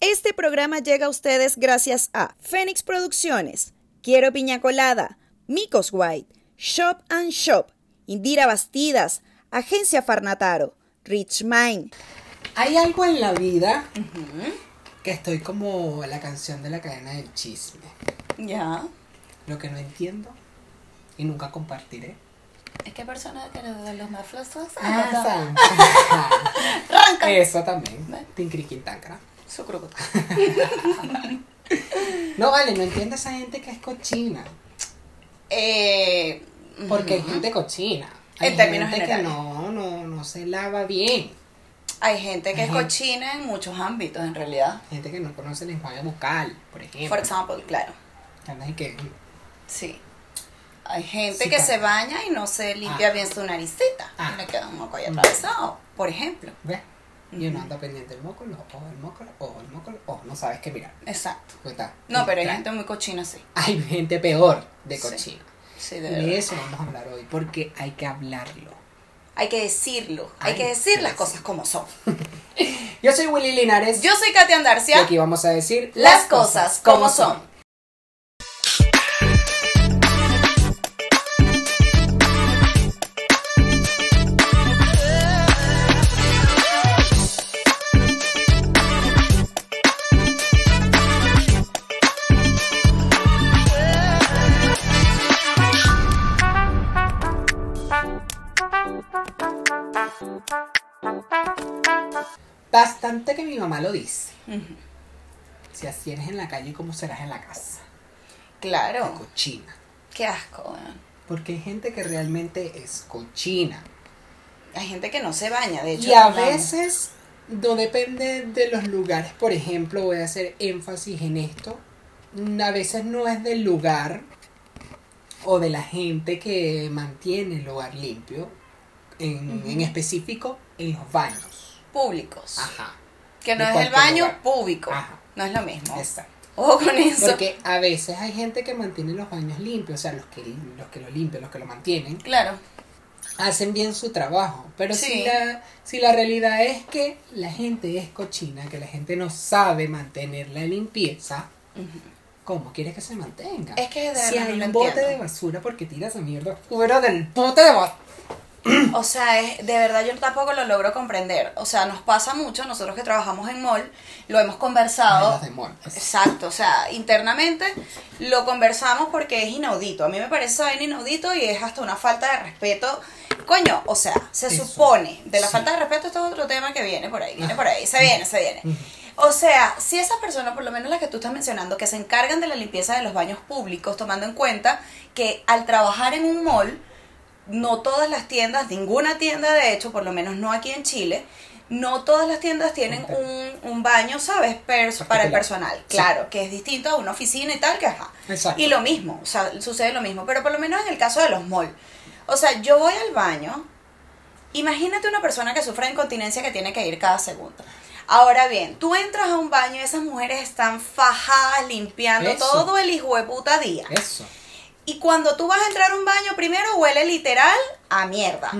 Este programa llega a ustedes gracias a Fénix Producciones, Quiero Piña Colada, Micos White, Shop and Shop, Indira Bastidas, Agencia Farnataro, Rich Mind. Hay algo en la vida que estoy como la canción de la cadena del chisme. Ya. Lo que no entiendo y nunca compartiré. Es que personas que los más flosos. Ah, Eso también. Tincriquintancra. Su grupo. No vale, no entiendo a esa gente que es cochina. Eh, Porque hay gente cochina. En Hay términos gente que generales. no, no, no se lava bien. Hay gente que es Ajá. cochina en muchos ámbitos, en realidad. Gente que no conoce el enjuague bucal, por ejemplo. Por ejemplo, claro. Andas y que, Sí. Hay gente Sí, que claro. se baña y no se limpia Ah. bien su naricita. Ah. Y le queda un moco ahí Mm. atravesado, por ejemplo. ¿ves? Y uno anda pendiente del móculo, o el móculo, o el móculo, o no sabes qué mirar. Exacto. Está. No, pero hay gente muy cochina, sí. Hay gente peor de cochina. Sí, de De verdad. eso vamos a hablar hoy, porque hay que hablarlo. Hay que decirlo. Hay Ay, que decir las cosas como son. Yo soy Willy Linares. Yo soy Katia y Andarcia. aquí vamos a decir Las cosas como son. Bastante que mi mamá lo dice. Si así eres en la calle, ¿cómo serás en la casa? Claro. Cochina. Qué asco. Porque hay gente que realmente es cochina. Hay gente que no se baña, de hecho. Y a veces no depende de los lugares. Por ejemplo, voy a hacer énfasis en esto. A veces no es del lugar o de la gente que mantiene el lugar limpio. En, en específico, en los baños. Públicos. Ajá. Que no es el baño lugar. público. Ajá. No es lo mismo. Exacto. Ojo con eso. Porque a veces hay gente que mantiene los baños limpios, o sea, los que, los que lo limpian, los que lo mantienen, Claro. hacen bien su trabajo. Pero si, la, si la realidad es que la gente es cochina, que la gente no sabe mantener la limpieza, ¿cómo quieres que se mantenga? Es que de si hay un bote entiendo. de basura, porque tiras esa mierda fuera del bote de basura? O sea, es, de verdad yo tampoco lo logro comprender. O sea, nos pasa mucho, nosotros que trabajamos en mall, lo hemos conversado. De mall. Exacto, o sea, internamente lo conversamos porque es inaudito. A mí me parece inaudito y es hasta una falta de respeto. Coño, o sea, se Eso. supone, de la Sí. falta de respeto esto es otro tema que viene por ahí, viene Ajá. por ahí, se viene, se viene. O sea, si esas personas, por lo menos las que tú estás mencionando, que se encargan de la limpieza de los baños públicos, tomando en cuenta que al trabajar en un mall, no todas las tiendas, ninguna tienda de hecho, por lo menos no aquí en Chile, no todas las tiendas tienen un, un baño, ¿sabes? Para el personal, Sí. claro, que es distinto a una oficina y tal, que ajá. Exacto. Y lo mismo, o sea, sucede lo mismo, pero por lo menos en el caso de los malls. O sea, yo voy al baño, imagínate una persona que sufre de incontinencia que tiene que ir cada segundo. Ahora bien, tú entras a un baño y esas mujeres están fajadas limpiando Eso. todo el hijo de puta día. Eso. Y cuando tú vas a entrar a un baño, primero huele literal a mierda.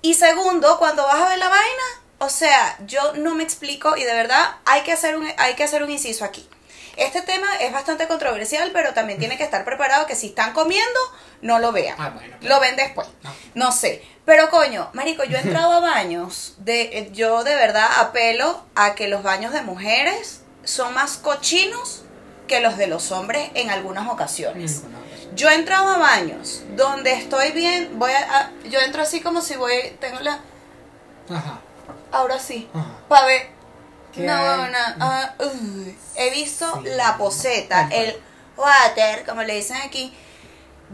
Y segundo, cuando vas a ver la vaina, o sea, yo no me explico y de verdad hay que hacer un, hay que hacer un inciso aquí. Este tema es bastante controversial, pero también tiene que estar preparado que si están comiendo, no lo vean. Ah, bueno, claro. Lo ven después. No. No sé. Pero coño, marico, yo he entrado a baños de eh, yo de verdad apelo a que los baños de mujeres son más cochinos que los de los hombres en algunas ocasiones. Vez. Yo he entrado a baños donde estoy bien, voy a, a- yo entro así como si voy, tengo la, Ajá. ahora sí, Ajá. para ver. ¿Qué No, hay? no, ah, uy. he visto Sí. la poseta, el water, como le dicen aquí,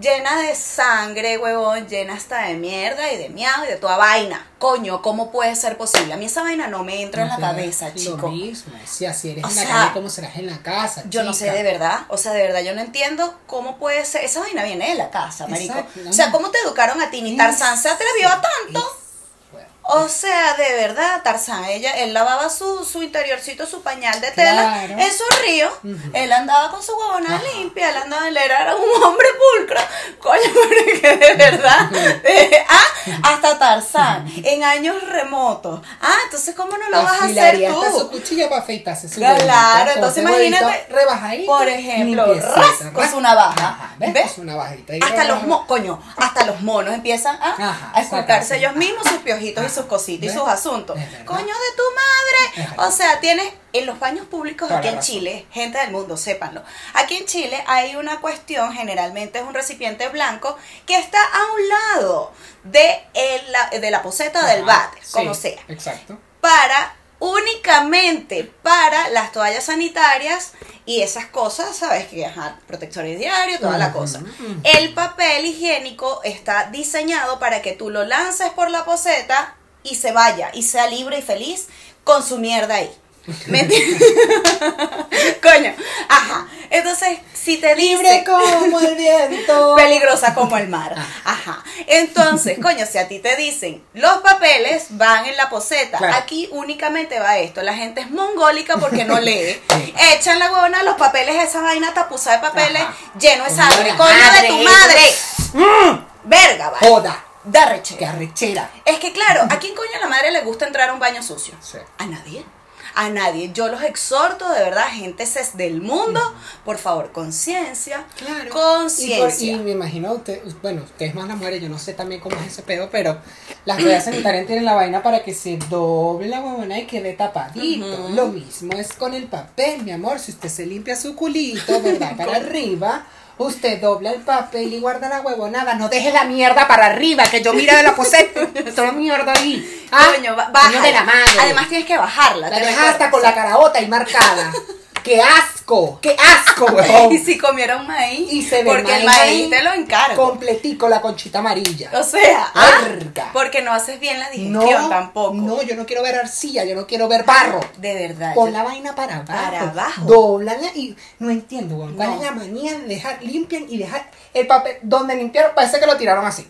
llena de sangre, huevón, llena hasta de mierda y de miau y de toda vaina. Coño, ¿cómo puede ser posible? A mí esa vaina no me entra en la cabeza, Lo chico. mismo. Si así eres O en la calle, ¿cómo serás en la casa? Yo no sé de verdad, o sea, de verdad yo no entiendo cómo puede ser, esa vaina viene de la casa, marico. Exacto, no. O sea, ¿cómo te educaron a ti? Ni Tarzán se atrevió a tanto. Es- O sea, de verdad, Tarzán, ella, él lavaba su, su interiorcito, su pañal de tela Claro. en su río. Ujú. Él andaba con su huevona limpia, él andaba, él era un hombre pulcro. Coño, pero que de verdad. eh, ah, hasta Tarzán, en años remotos. Ah, entonces, ¿cómo no lo vas a hacer Afilaría hasta su tú? cuchillo para afeitarse su Claro, entonces imagínate, rebajadito, por ejemplo, limpiecito, ras, con su navaja, ¿ves? ¿ves? Con su navajita Hasta los mo coño, hasta los monos empiezan a, Ajá, a escultarse ellos mismos sus piojitos. Sus cositas y sus asuntos. Coño de tu madre. O sea, tienes en los baños públicos Toda aquí en. Chile, gente del mundo, sépanlo. Aquí en Chile hay una cuestión, generalmente es un recipiente blanco que está a un lado de, el- la, de la poseta del sí, como sea Exacto. para únicamente para las toallas sanitarias y esas cosas, ¿sabes? Que ajá, protectores diarios, toda la cosa. El papel higiénico está diseñado para que tú lo lances por la poseta y se vaya y sea libre y feliz con su mierda ahí. ¿Me entiendes? Coño, ajá. Entonces, si te Libre dice como el viento. peligrosa como el mar. Ajá. Entonces, coño, si a ti te dicen, los papeles van en la poseta, Claro. aquí únicamente va esto. La gente es mongólica porque no lee. Echan la huevona los papeles, esa vaina tapuzada de papeles, Ajá. lleno de sangre. Coño de tu madre. Verga, vale. Joda. Da reche. Qué arrechera. Es que claro, ¿a quién coño a la madre le gusta entrar a un baño sucio? Sí. A nadie. A nadie. Yo los exhorto, de verdad, gente del mundo, por favor, conciencia. Claro. Conciencia. Y, y me imagino, usted, bueno, ustedes más las mujeres, yo no sé también cómo es ese pedo, pero las ruedas sanitarias tienen la vaina para que se doble la huevona y quede tapadito. Lo mismo es con el papel, mi amor. Si usted se limpia su culito, ¿verdad? Para arriba. Usted dobla el papel y guarda la huevonada. No deje la mierda para arriba, que yo mira de la poseta. Toda mierda ahí. Ah, Coño, ba- coño bájala. de la madre. Además tienes que bajarla. La te dejas hasta con la caraota ahí marcada. ¡Qué asco! ¡Qué asco, huevón! Y si comieron maíz, Y se ve porque el maíz maíz ahí te lo encargo. Completico la conchita amarilla. O sea, ah, Verga. porque no haces bien la digestión No, tampoco. no, yo no quiero ver arcilla, yo no quiero ver barro. De verdad. Yo- la vaina para abajo. Para abajo. Dóblala y no entiendo, weón. ¿Cuál No. es la manía de dejar, limpian y dejar el papel donde limpiaron? Parece que lo tiraron así.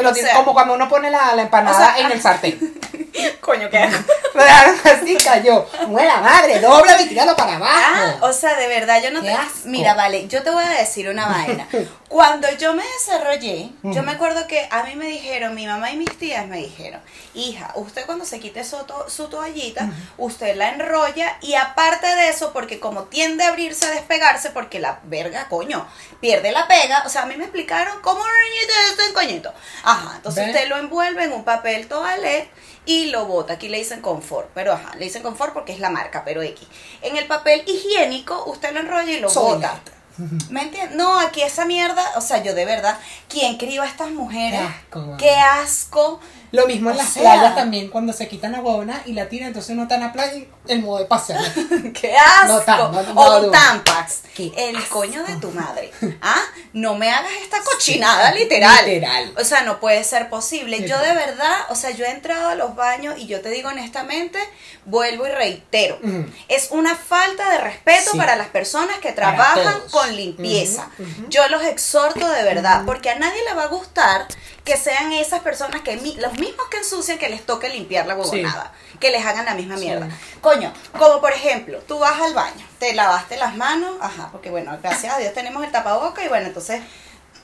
Que lo O tiraron, sea- como cuando uno pone la, la empanada O sea, en el sartén. Coño, qué asco. Así, cayó. Buena madre, dobla y tíralo para Ah, abajo. o sea, de verdad, yo no te. asco. Mira, vale, yo te voy a decir una vaina. Cuando yo me desarrollé, yo me acuerdo que a mí me dijeron, mi mamá y mis tías me dijeron, hija, usted cuando se quite su, to- su toallita, usted la enrolla y aparte de eso, porque como tiende a abrirse, a despegarse, porque la verga, coño, pierde la pega, o sea, a mí me explicaron cómo un coñito. Ajá, entonces usted lo envuelve en un papel toalé y lo bota. Aquí le dicen confort, pero ajá, le dicen confort porque es la marca, pero X. En el papel higiénico, usted lo enrolla y lo Soy bota. ¿Me entiendes? No, aquí esa mierda, o sea, yo de verdad, ¿quién crió a estas mujeres? Qué asco. Qué asco. Lo mismo en O las sea- playas también, cuando se quitan la huevona y la tiran, entonces uno está en la playa y el modo de pasear. ¡Qué asco! No tan- no- no o un. Tampax. Qué El coño de tu madre. ¿Ah? No me hagas esta cochinada, Sí, literal. literal. O sea, no puede ser posible. Yo de verdad, o sea, yo he entrado a los baños y yo te digo honestamente, vuelvo y reitero. Es una falta de respeto Sí. para las personas que trabajan con limpieza. Yo los exhorto de verdad, porque a nadie le va a gustar que sean esas personas que mi- los mismos que ensucian que les toque limpiar la huevonada, que les hagan la misma Sí. mierda. Coño, como por ejemplo, tú vas al baño, te lavaste las manos, ajá, porque bueno, gracias a Dios tenemos el tapaboca y bueno, entonces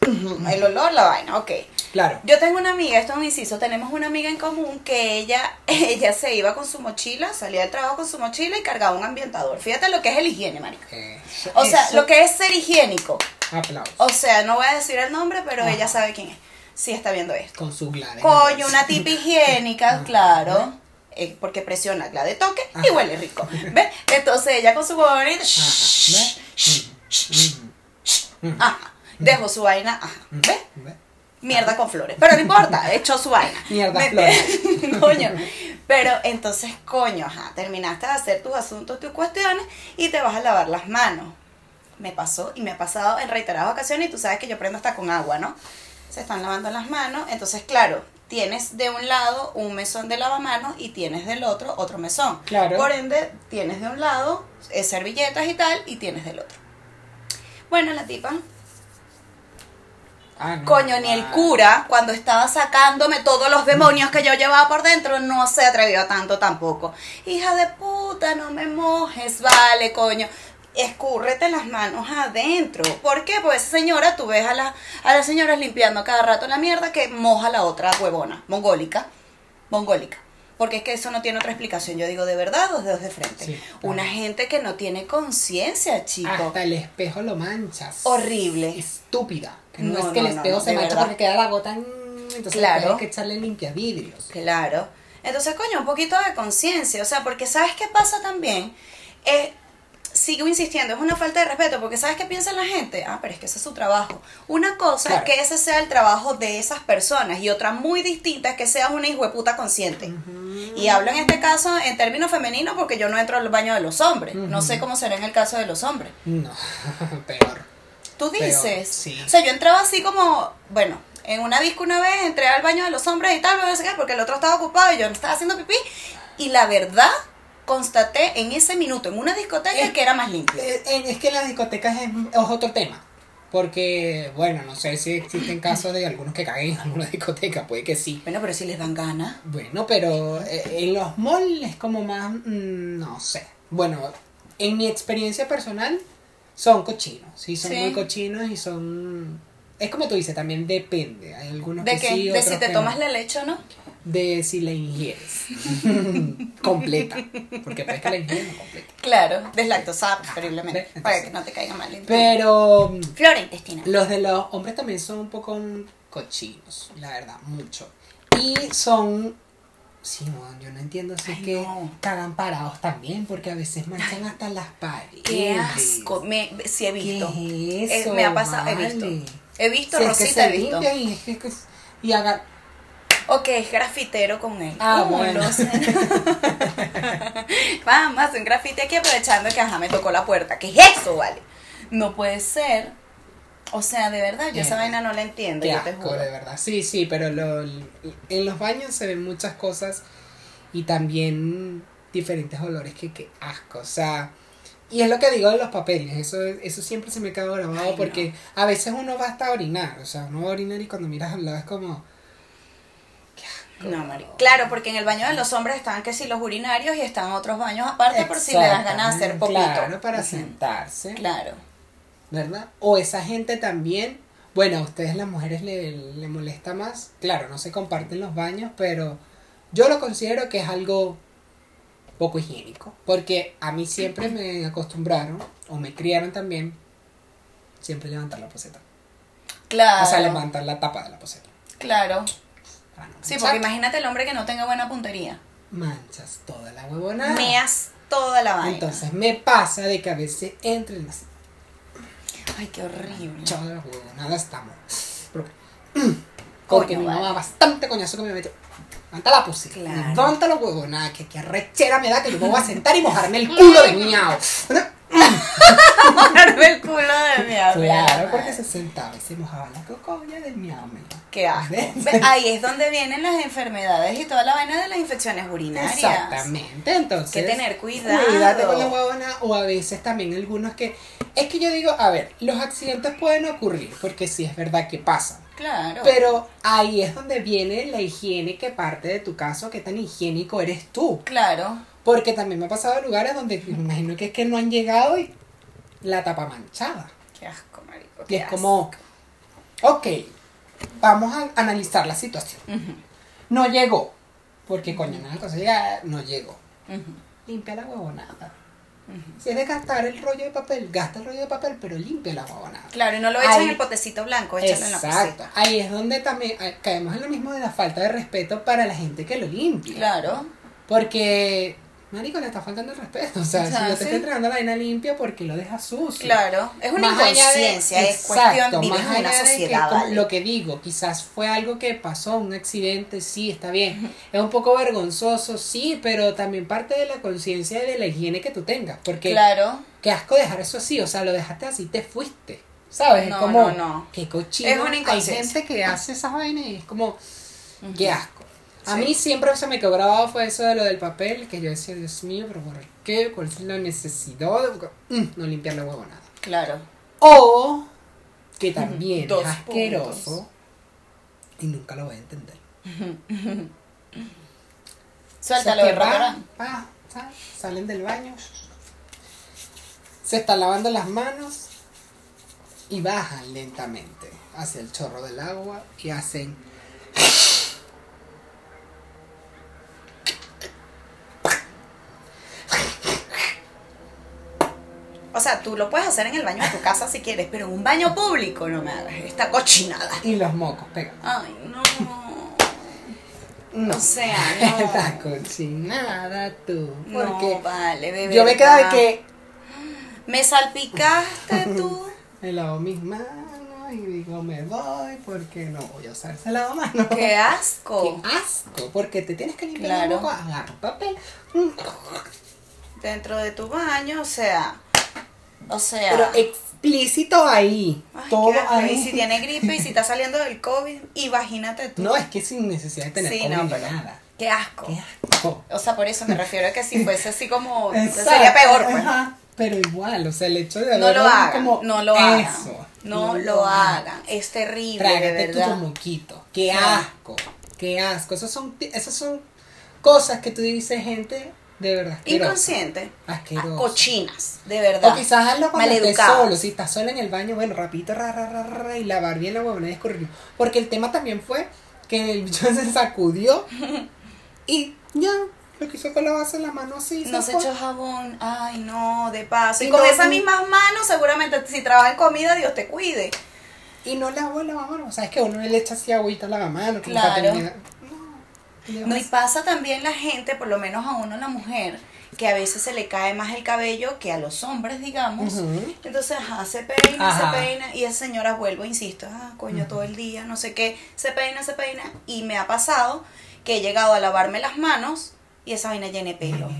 el olor, la vaina, ok. Claro. Yo tengo una amiga, esto es un inciso, tenemos una amiga en común que ella, ella se iba con su mochila, salía del trabajo con su mochila y cargaba un ambientador. Fíjate lo que es el higiene, marica. Eso- O sea, eso- lo que es ser higiénico. Aplausos. O sea, no voy a decir el nombre, pero Ajá. ella sabe quién es. Sí está viendo esto. Con su glade. Coño, una tipa higiénica, claro. eh, porque presiona la de toque y huele rico. ¿Ves? Entonces ella con su bonita. Ajá. Dejó su vaina. Ajá. ¿Ves? Mierda con flores. Pero no importa, echó su vaina. Mierda, ¿Me flores. coño. Pero entonces, coño, ajá, terminaste de hacer tus asuntos, tus cuestiones y te vas a lavar las manos. Me pasó y me ha pasado en reiteradas ocasiones y tú sabes que yo prendo hasta con agua, ¿no? Se están lavando las manos, entonces, claro, tienes de un lado un mesón de lavamanos y tienes del otro otro mesón. Claro. Por ende, tienes de un lado eh, servilletas y tal y tienes del otro. Bueno, la tipa Ah, no, Coño, ni el vale. cura, cuando estaba sacándome todos los demonios que yo llevaba por dentro, no se atrevió a tanto tampoco. Hija de puta, no me mojes, vale, coño. Escúrrete las manos adentro. ¿Por qué? Pues esa señora, tú ves a, la, a las señoras limpiando cada rato la mierda que moja la otra huevona, mongólica, mongólica. Porque es que eso no tiene otra explicación. Yo digo de verdad dos de frente. Sí, Una gente que no tiene conciencia, chico. Hasta el espejo lo manchas. Horrible. Estúpida. Que no, No, es que no, el espejo no, se mancha verdad. porque queda la gota. Entonces Claro. hay que echarle limpia vidrios. Claro. Entonces, coño, un poquito de conciencia. O sea, porque ¿sabes qué pasa también? Eh, sigo insistiendo, es una falta de respeto, porque ¿sabes qué piensa la gente? Ah, pero es que ese es su trabajo. Una cosa Claro. es que ese sea el trabajo de esas personas y otra muy distinta es que seas una hijueputa consciente. Y hablo en este caso en términos femeninos porque yo no entro al baño de los hombres. No sé cómo será en el caso de los hombres. No, peor. Tú Peor, dices. sí. O sea, yo entraba así como, bueno, en una disco una vez entré al baño de los hombres y tal, porque el otro estaba ocupado y yo estaba haciendo pipí. Y la verdad, constaté en ese minuto, en una discoteca, Es- que era más limpio. Eh, eh, Es que en las discotecas es, es otro tema. Porque, bueno, no sé si existen casos de algunos que caguen en alguna discoteca, puede que sí. Bueno, pero si les dan ganas. Bueno, pero eh, en los malls es como más, mm, no sé. Bueno, en mi experiencia personal, son cochinos. Sí, son Sí. muy cochinos y son... Es como tú dices, también depende. Hay algunos ¿De que qué? sí, de si te que tomas no. la leche o no. De si la ingieres. completa. Porque puede que la ingieres no completa. Claro, deslactosada preferiblemente, Entonces- para que no te caiga mal. Pero Flora intestinal. los de los hombres también son un poco cochinos, la verdad, mucho. Y son... Sí, yo no sé si es que no. cagan parados también, porque a veces manchan hasta las paredes. Qué asco. Me, sí he visto. ¿Qué es Eh, eso? me ha pasado, he visto. He visto, Si es que Rosita, se he visto. y es que- y hagan... O que es grafitero con él. Ah, Uh, bueno. lo sé. Vamos, a hacer un grafite aquí aprovechando que ajá, me tocó la puerta. ¿Qué es eso, vale? No puede ser. O sea, de verdad, yo esa vaina no la entiendo, Qué yo te asco, juro. de verdad. Sí, sí, pero lo- en los baños se ven muchas cosas y también diferentes olores que, que asco. O sea, y es lo que digo de los papeles. Eso, eso siempre se me queda grabado Ay, porque a veces uno va hasta a orinar. O sea, uno va a orinar y cuando miras al lado es como. No, Mari. Claro, porque en el baño de los hombres están que si los urinarios y están otros baños aparte por si le das ganas de hacer poquito. Claro, para Ujú. sentarse. Claro. ¿verdad? O esa gente también, bueno, a ustedes las mujeres le, le molesta más, claro, no se comparten los baños, pero yo lo considero que es algo poco higiénico, porque a mí siempre me acostumbraron, o me criaron también, siempre levantar la poseta. Claro. O sea, levantar la tapa de la poseta. Claro. Sí, porque imagínate el hombre que no tenga buena puntería. Manchas toda la huevonada. Meas toda la vaina. Entonces me pasa de que a veces entren las Ay, qué horrible. Toda la huevonada estamos. Porque, porque Coño, mi mamá vale. bastante coñazo que me metió. Levanta la poseta. Claro. Levanta la huevonada. Que, que arrechera me da que yo me voy a sentar y mojarme el culo de miau. Mojarme el culo de mi amiga. Claro, porque se sentaba y se mojaba la cocoya del miau. me da. Qué asco. Ahí es donde vienen las enfermedades y toda la vaina de las infecciones urinarias. Exactamente, entonces. Que tener cuidado. Cuídate con la huevona o a veces también algunos que. Es que yo digo, a ver, los accidentes pueden ocurrir porque sí es verdad que pasan. Claro. Pero ahí es donde viene la higiene que parte de tu caso, qué tan higiénico eres tú. Claro. Porque también me ha pasado lugares donde me imagino que es que no han llegado y la tapa manchada. Qué asco, marico. Y es como, ok, vamos a analizar la situación. No llegó, porque coño, no no llegó. Limpia la huevonada. Si es de gastar el rollo de papel, gasta el rollo de papel, pero limpia la huevonada. Claro, y no lo echan Ahí- en el potecito blanco, échalo en la Exacto. Ahí es donde también caemos en lo mismo de la falta de respeto para la gente que lo limpia. Claro. Porque, marico, le está faltando el respeto. O sea, O sea, si yo te sí. estoy entregando la vaina limpia, porque lo dejas sucio? Claro. Es una Más allá de- inconsciencia, es exacto, cuestión, más una allá de que ¿vale? Lo que digo, quizás fue algo que pasó, un accidente, sí, está bien. Es un poco vergonzoso, sí, pero también parte de la conciencia y de la higiene que tú tengas. Porque Claro. qué asco dejar eso así, o sea, lo dejaste así, te fuiste. ¿Sabes? No, es como, no, no. qué cochino. Es una Hay inconsciencia. gente que hace esas vainas y es como, qué asco. A mí siempre se me quedó grabado fue eso de lo del papel, que yo decía, Dios mío, pero ¿por qué? ¿Cuál es la necesidad de Mm, no limpiar la huevonada? Claro. O que también Dos es asqueroso y nunca lo voy a entender. Suéltalo O sea, van, salen del baño, se está lavando las manos y bajan lentamente hacia el chorro del agua y hacen O sea, tú lo puedes hacer en el baño de tu casa si quieres, pero en un baño público no me hagas esta cochinada. y los mocos pegan. Ay, no. No. O sea, no. La cochinada tú. Porque No, vale, bebé. yo me quedaba de que Me salpicaste tú. me lavo mis manos y digo me voy porque no voy a usar ese lavamanos. ¡Qué asco! Qué asco, porque te tienes que limpiar Claro. mocos, agarra papel. Dentro de tu baño, o sea. O sea. Pero explícito ahí. Ay, todo ahí. Y si tiene gripe y si está saliendo del COVID, imagínate tú. No, es que sin necesidad de tener Sí, COVID no, pero- nada. Qué asco. Qué asco. O sea, por eso me refiero a que si fuese así como. Exacto, sería peor, pues. ajá, Pero igual, o sea, el hecho de No haberlo lo hagan, como no lo hagan. eso, no, lo hagan. Es terrible, de Trágate tu verdad. moquito. Qué asco. Qué asco. Esas son, esas son cosas que tú dices, gente, de verdad. asquerosa. Inconsciente. Asqueroso. Ah, Cochinas, de verdad. O quizás hazlo cuando estés solo, si estás solo en el baño, bueno, rapidito, ra, ra, ra, ra, y lavar bien la huevona y escurrir. Porque el tema también fue que el bicho se sacudió y ya, lo que hizo fue lavarse la mano así. No se echó jabón. Ay, no, de paso. Y Y con no- esas mismas manos, seguramente si trabaja en comida, Dios te cuide. Y no lavó el lavamanos. O sea, es que uno le echa así agüita al lavamanos. como Claro. para No. Y pasa también la gente, por lo menos a uno la mujer, que a veces se le cae más el cabello que a los hombres, digamos. Entonces, ajá, se peina, Ajá. se peina, y esa señora vuelvo, insisto, ah, coño, todo el día, no sé qué, se peina, se peina, y me ha pasado que he llegado a lavarme las manos y esa vaina llena de pelo.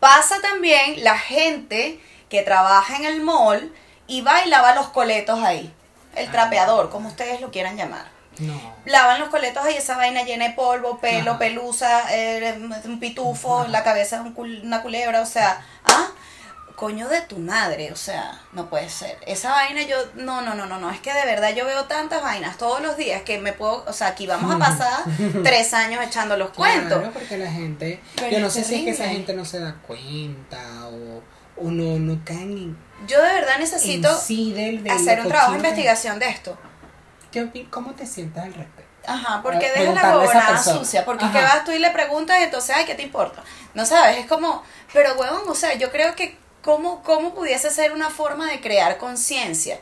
Pasa también la gente que trabaja en el mall y va y lava los coletos ahí. El trapeador, como ustedes lo quieran llamar. No. Lavan los coletos ahí, esa vaina llena de polvo, pelo, Ajá. pelusa, eh, un pitufo, la cabeza cul- una culebra, o sea, ah, coño de tu madre, o sea, no puede ser. Esa vaina yo, no, no, no, no, no, es que de verdad yo veo tantas vainas todos los días que me puedo, o sea, aquí vamos a pasar tres años echando los cuentos. Claro, porque la gente. Pero yo no sé si es que esa gente no se da cuenta o, o no, no caen en, Yo de verdad necesito en sí del, de hacer un trabajo de investigación de esto. ¿Qué opi- ¿Cómo te sientes al respecto? Ajá, porque A- deja la preguntarle a esa huevonada persona. sucia, porque es que vas tú y le preguntas, entonces, ay, ¿qué te importa? No sabes, es como, pero huevón, o sea, yo creo que cómo, cómo pudiese ser una forma de crear conciencia,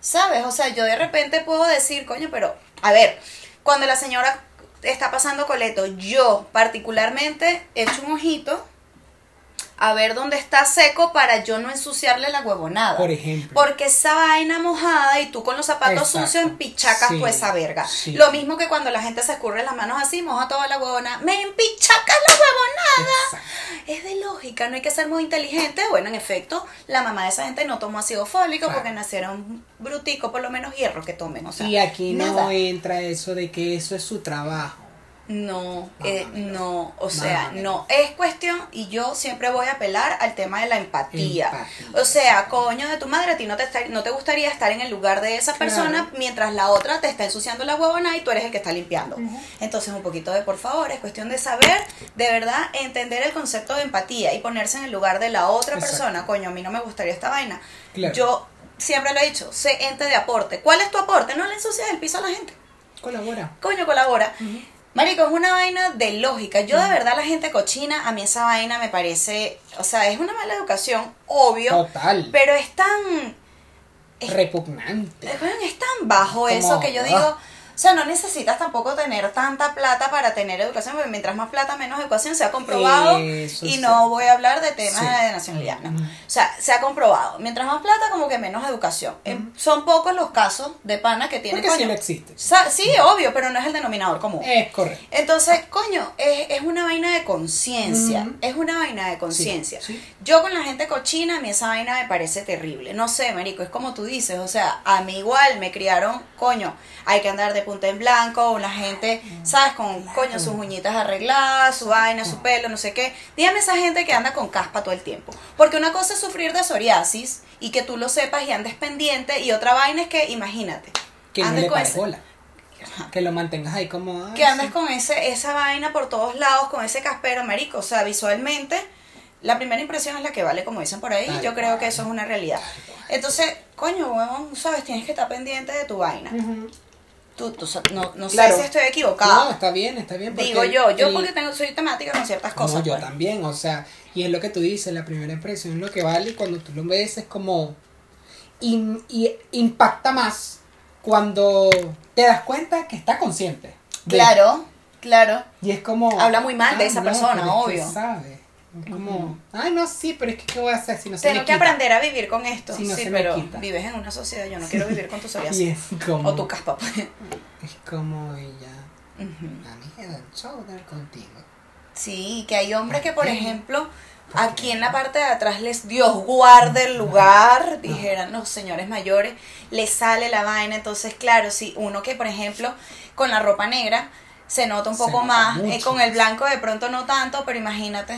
¿sabes? O sea, yo de repente puedo decir, coño, pero, a ver, cuando la señora está pasando coleto, yo particularmente echo un ojito a ver dónde está seco para yo no ensuciarle la huevonada. Por ejemplo. Porque esa vaina mojada y tú con los zapatos Exacto. sucios empichacas Sí, tú esa verga. sí. Lo mismo que cuando la gente se escurre las manos así, moja toda la huevona. ¡Me empichacas la huevonada! Exacto. Es de lógica, no hay que ser muy inteligente. Bueno, en efecto, la mamá de esa gente no tomó ácido fólico Claro. porque nacieron bruticos, por lo menos hierro que tomen. O sea, y aquí no entra eso de que eso es su trabajo. No, Mamá eh, no, o sea, no, es cuestión, y yo siempre voy a apelar al tema de la empatía. Empatía. O sea, coño de tu madre, a ti no te, está- no te gustaría estar en el lugar de esa Claro. persona mientras la otra te está ensuciando la huevona y tú eres el que está limpiando. Entonces, un poquito de por favor, es cuestión de saber, de verdad, entender el concepto de empatía y ponerse en el lugar de la otra Exacto. persona. Coño, a mí no me gustaría esta vaina. Claro. Yo siempre lo he dicho, sé ente de aporte. ¿Cuál es tu aporte? No le ensucias el piso a la gente Colabora. coño, colabora. Marico, es una vaina de lógica. Yo de verdad la gente cochina, a mí esa vaina me parece, o sea, es una mala educación, obvio, Total. pero es tan, es, Repugnante. es tan bajo eso que yo ah. digo, sea, no necesitas tampoco tener tanta plata para tener educación, porque mientras más plata, menos educación, se ha comprobado. Eso y sí. no voy a hablar de temas Sí. de nacionalidad, no. O sea, se ha comprobado. Mientras más plata, como que menos educación. Son pocos los casos de pana que tienen Porque sí coño. no existe. Sí, obvio, pero no es el denominador común. Es correcto. Entonces, coño, es, es una vaina de conciencia. Es una vaina de conciencia. Sí, sí. Yo con la gente cochina, a mí esa vaina me parece terrible. No sé, marico, es como tú dices. O sea, a mí igual me criaron, coño, hay que andar de punta en blanco, una gente, ¿sabes? Con, coño, sus uñitas arregladas, su vaina, su pelo, no sé qué. Dígame esa gente que anda con caspa todo el tiempo. Porque una cosa es sufrir de psoriasis y que tú lo sepas y andes pendiente. Y otra vaina es que, imagínate, Que no andes le con ese- bola. Que lo mantengas ahí como. que andes sí. con ese esa vaina por todos lados, con ese caspero, marico. O sea, visualmente La primera impresión es la que vale, como dicen por ahí, Tal yo creo que eso es una realidad. Entonces, coño, huevón, sabes, tienes que estar pendiente de tu vaina. Tú, no, no Claro. sé si estoy equivocada. No, está bien, está bien. Digo yo, yo el- porque tengo, soy temática con ciertas cosas. No, yo pues. también, o sea, y es lo que tú dices, la primera impresión es lo que vale cuando tú lo ves es como... im- y impacta más cuando te das cuenta que está consciente. de- Claro, claro. Y es como... Habla muy mal de esa no, persona, obvio. sabe. Como, ay, no, sí, pero es que ¿qué voy a hacer si no se Tengo me que quita? aprender a vivir con esto. Si no sí, se me quita. vives en una sociedad, yo no quiero vivir con tu Y psoriasis. es como... O tu caspa. pues. Es como ella... Ujú. A mí me da el shoulder contigo. Sí, que hay hombres que, por ejemplo, aquí en la parte de atrás les Dios guarde el lugar, dijeran los señores mayores, les sale la vaina. Entonces, claro, si uno que, por ejemplo, con la ropa negra se nota un poco nota más, eh, con el blanco de pronto no tanto, pero imagínate,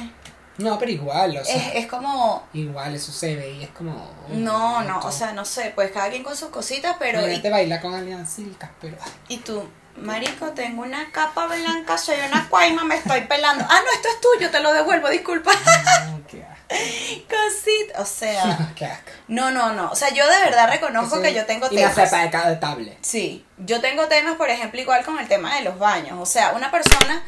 No, pero igual, o sea... es, es como... Igual, eso se ve y es como... No, no, o sea, no sé, pues cada quien con sus cositas, pero... Y- te baila con aliancilcas, pero... Y tú, marico, tengo una capa blanca, soy una cuaima, me estoy pelando. Ah, no, esto es tuyo, te lo devuelvo, disculpa. no, qué. Cosita, o sea, qué asco. no, no, no. O sea, yo de verdad reconozco que yo tengo temas. Inaceptable. Sí, yo tengo temas, por ejemplo, igual con el tema de los baños. O sea, una persona,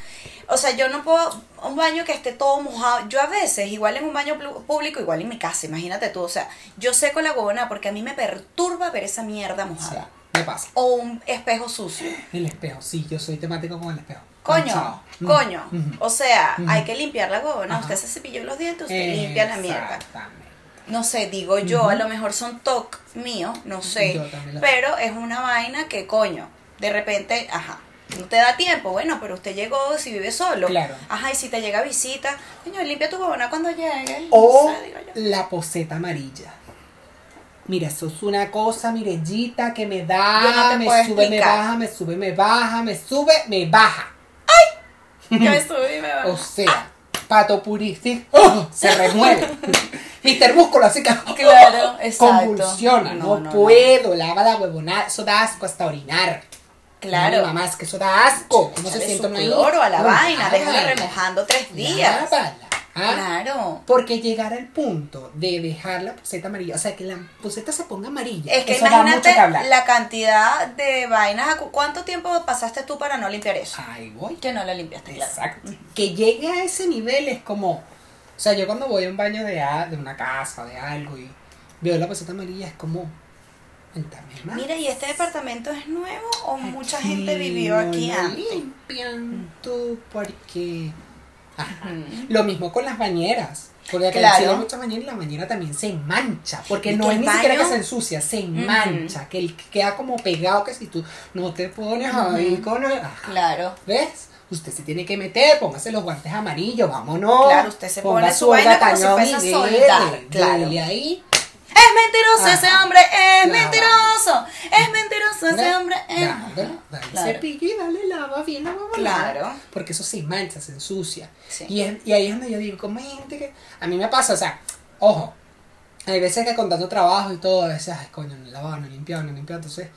o sea, yo no puedo, un baño que esté todo mojado. Yo a veces, igual en un baño público, igual en mi casa, imagínate tú. O sea, yo seco la huevona porque a mí me perturba ver esa mierda mojada. me pasa. O un espejo sucio. El espejo, sí, yo soy temático con el espejo. Coño, coño. O sea, hay que limpiar la. Ajá. Usted se cepilló los dientes, usted limpia la mierda. No sé, digo yo, a lo mejor son toc mío, no sé. Pero es una vaina que, coño, de repente, ajá, no te da tiempo, bueno, pero usted llegó si vive solo. Claro. Ajá, y si te llega visita, coño, limpia tu huevona cuando llegue. O no sé, la poseta amarilla. Mira, eso es una cosa, mirellita, que me da, no me sube, explicar. me baja, me sube, me baja, me sube, me baja. Me subí me. O sea, pato purific, ¡oh! se remueve. Mr. Músculo, así que Claro, exacto. convulsiona. No, No, no, puedo, lava la huevonada, eso da asco hasta orinar. Claro. Mamá, es que eso da asco. ¿Cómo se siente ahí? cloro a la No, vaina, déjala remojando tres días. lávala, ¿ah? Claro. Porque llegar al punto de dejar la poseta amarilla, o sea, que la poseta se ponga amarilla. Es que eso da mucho imagínate que hablar. la cantidad de vainas. ¿Cuánto tiempo pasaste tú para no limpiar eso? Ahí voy. Que no la limpiaste, claro. Exacto. Que llegue a ese nivel es como. O sea, yo cuando voy a un baño de, a- de una casa, de algo, y veo la poseta amarilla, es como. Mira, ¿y este departamento es nuevo o mucha gente vivió no aquí lo antes? limpian tú porque. Ajá. Lo mismo con las bañeras. Porque Claro. hay muchas bañeras y la bañera también se mancha. Porque no es ni siquiera que se ensucia, se mancha. Que el- queda como pegado que si tú no te pones ahí con el- ajá. Claro. ¿Ves? Usted se tiene que meter, póngase los guantes amarillos, vámonos. Claro, usted se Ponga pone su vaina como si fuese a y soldar, claro. ahí. Es mentiroso Ajá. ese hombre, es mentiroso. Es mentiroso ese hombre. es- Dale, dale Claro. cepillo y dale lava bien la huevonada. Claro. Porque eso se mancha, se ensucia. Sí. Y, es- y ahí es donde yo digo, como gente que... A mí me pasa, o sea, ojo, hay veces que con tanto trabajo y todo, a veces, ay, coño, no he lavado, no he limpiado, no he limpiado, entonces...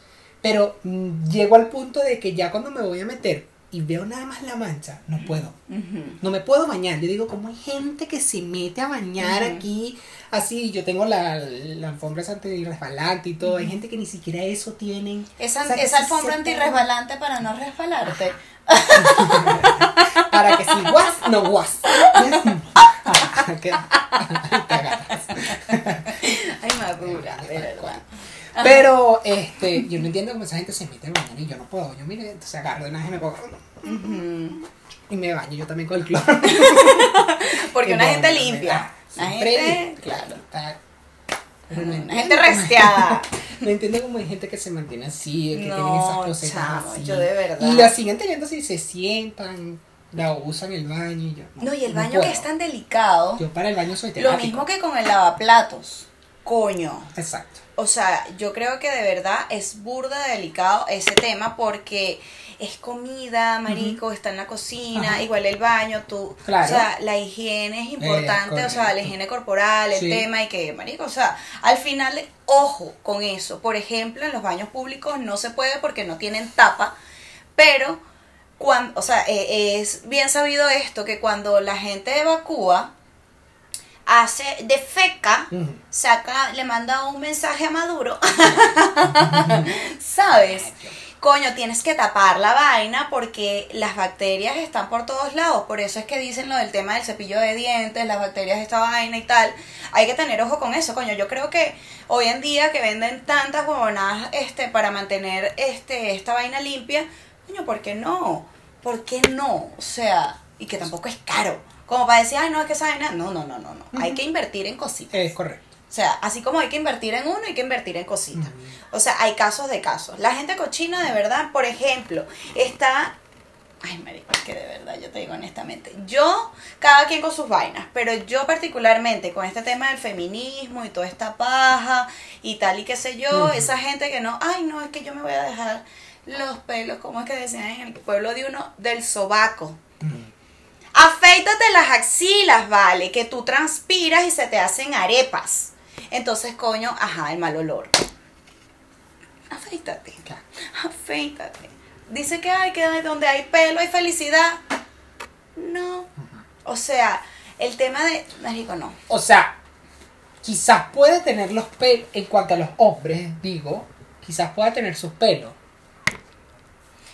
Pero mm, llego al punto de que ya cuando me voy a meter y veo nada más la mancha, no puedo. No me puedo bañar. Yo digo, ¿cómo hay gente que se mete a bañar aquí? Así, yo tengo la, la alfombra antirresbalante y todo. Hay gente que ni siquiera eso tienen. Esa, O sea, que esa alfombra antirresbalante para no resbalarte. Para que si guas, no guas. Ay, madura, de verdad. Pero, este, yo no entiendo cómo esa gente se mete a bañar y yo no puedo. Yo, mire, entonces agarro de una vez y me pongo. Y me baño yo también con el cloro. Porque Y una no, gente no, limpia. Una siempre gente, claro. está- no Una gente resteada. No entiendo cómo hay gente que se mantiene así, que No, tienen esas cosas así. yo de verdad. Y la siguen teniendo así, se sientan, la usan el baño y yo. No, y el baño puedo. que es tan delicado. Yo para el baño soy Lo temático. mismo que con el lavaplatos. Coño. Exacto. O sea, yo creo que de verdad es burda de delicado ese tema porque es comida, marico, está en la cocina, Ajá. igual el baño, tú. Claro. O sea, la higiene es importante, o sea, la higiene corporal, el Sí. tema y que, marico, o sea, al final, ojo con eso. Por ejemplo, en los baños públicos no se puede porque no tienen tapa, pero cuando, o sea, eh, es bien sabido esto que cuando la gente evacúa, hace de feca, saca, le manda un mensaje a Maduro, ¿sabes? Coño, tienes que tapar la vaina porque las bacterias están por todos lados. Por eso es que dicen lo del tema del cepillo de dientes, las bacterias de esta vaina y tal. Hay que tener ojo con eso, coño. Yo creo que hoy en día que venden tantas huevonadas este, para mantener este, esta vaina limpia, coño, ¿por qué no? ¿Por qué no? O sea, y que tampoco es caro. Como para decir, ay, no, es que esa vaina. No, no, no, no, no. Hay que invertir en cositas. Es correcto. O sea, así como hay que invertir en uno, hay que invertir en cositas. O sea, hay casos de casos. La gente cochina, de verdad, por ejemplo, está. Ay, marico, es que de verdad, yo te digo honestamente. Yo, cada quien con sus vainas, pero yo particularmente con este tema del feminismo y toda esta paja y tal y qué sé yo, esa gente que no, ay, no, es que yo me voy a dejar los pelos, como es que decían en el pueblo de uno, del sobaco. Afeítate las axilas, vale, que tú transpiras y se te hacen arepas. Entonces, coño, ajá, el mal olor. Afeítate, Claro. afeítate. Dice que hay que donde hay pelo hay felicidad. No. O sea, el tema de. Marico, no. O sea, quizás puede tener los pelos, en cuanto a los hombres, digo, quizás pueda tener sus pelos.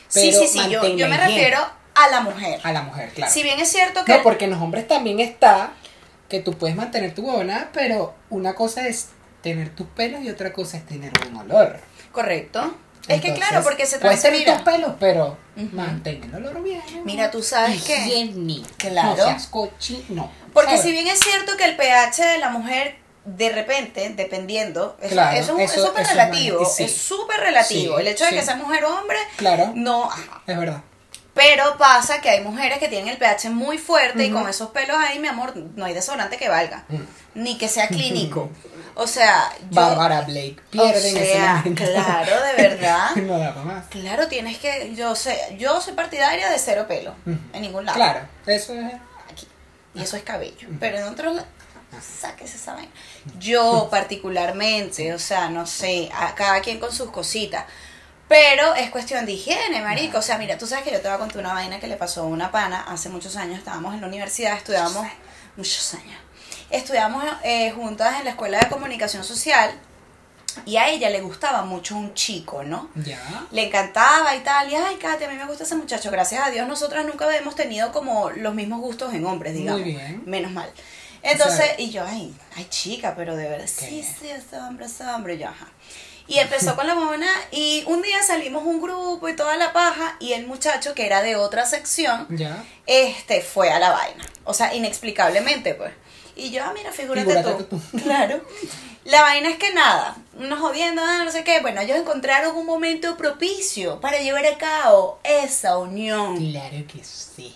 Sí, Pero sí, sí, yo, yo me higiene. refiero a la mujer. A la mujer, claro. Si bien es cierto que. No, porque en los hombres también está que tú puedes mantener tu huevona, pero una cosa es tener tus pelos y otra cosa es tener un olor. Correcto. Es que claro, porque se Puedes tener transpira. tus pelos, pero Ujú. mantén el olor bien. Mira, tú sabes que. Higiene. Claro. No seas cochino. Porque ¿sabes? si bien es cierto que el pH de la mujer de repente, dependiendo, eso, Claro, eso es eso- súper eso es relativo, bueno, sí. es súper relativo. Sí, el hecho de sí. que sea mujer o hombre, Claro, no, ajá. es verdad. Pero pasa que hay mujeres que tienen el pH muy fuerte y con esos pelos ahí, mi amor, no hay desodorante que valga. Mm. Ni que sea clínico. O sea, yo... Bárbara Blake pierde en o ese sea, momento. claro, de verdad. no da para más. Claro, tienes que... Yo sé, yo soy partidaria de cero pelo. En ningún lado. Claro, eso es. aquí. Y eso es cabello. Pero en otros lados, sáquese esa vaina. Yo particularmente, o sea, no sé, a cada quien con sus cositas. Pero es cuestión de higiene, marico. O sea, mira, tú sabes que yo te voy a contar una vaina que le pasó a una pana hace muchos años. Estábamos en la universidad, estudiábamos muchos años. Estudiamos eh, juntas en la escuela de comunicación social y a ella le gustaba mucho un chico, ¿no? Ya. le encantaba y tal, y ay, Katy, a mí me gusta ese muchacho, gracias a Dios nosotras nunca hemos tenido como los mismos gustos en hombres, digamos. Muy bien. Menos mal. Entonces, O sea, y yo, ay, ay, chica, pero de verdad, ¿Qué? sí, sí, ese hombre, ese hombre, y yo, ajá. Y empezó con la mona y un día salimos un grupo y toda la paja y el muchacho que era de otra sección, Ya. este, fue a la vaina. O sea, inexplicablemente, pues. Y yo, ah, mira, figúrate, Figúrate tú. tú. Claro. La vaina es que nada, nos jodiendo, ah, no sé qué. Bueno, ellos encontraron un momento propicio para llevar a cabo esa unión. Claro que sí.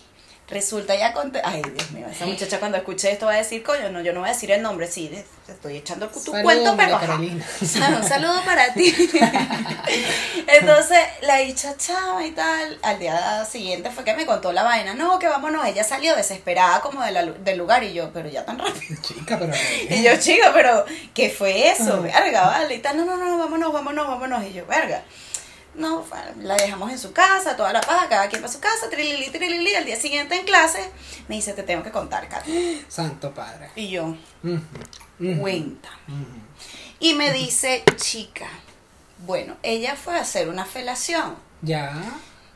Resulta ya con... Ay, Dios mío, esa muchacha cuando escuche esto va a decir, coño, no, yo no voy a decir el nombre, sí, te estoy echando tu Saludos, cuento, pero... Ajá. Un saludo para ti. Entonces, la dicha chava y tal, al día siguiente fue que me contó la vaina. No, que vámonos, ella salió desesperada como de la del lugar y yo, pero ya tan rápido. Chica, pero. Y yo, chica, pero ¿qué fue eso? Ah. Verga, vale. Y tal, no, no, no, vámonos, vámonos, vámonos. Y yo, verga. No, la dejamos en su casa, toda la paja, cada quien para su casa, trilili, trilili. Al día siguiente en clase me dice, te tengo que contar, Katy. Santo padre. Y yo, cuenta. Y me dice, chica, bueno, ella fue a hacer una felación. Ya.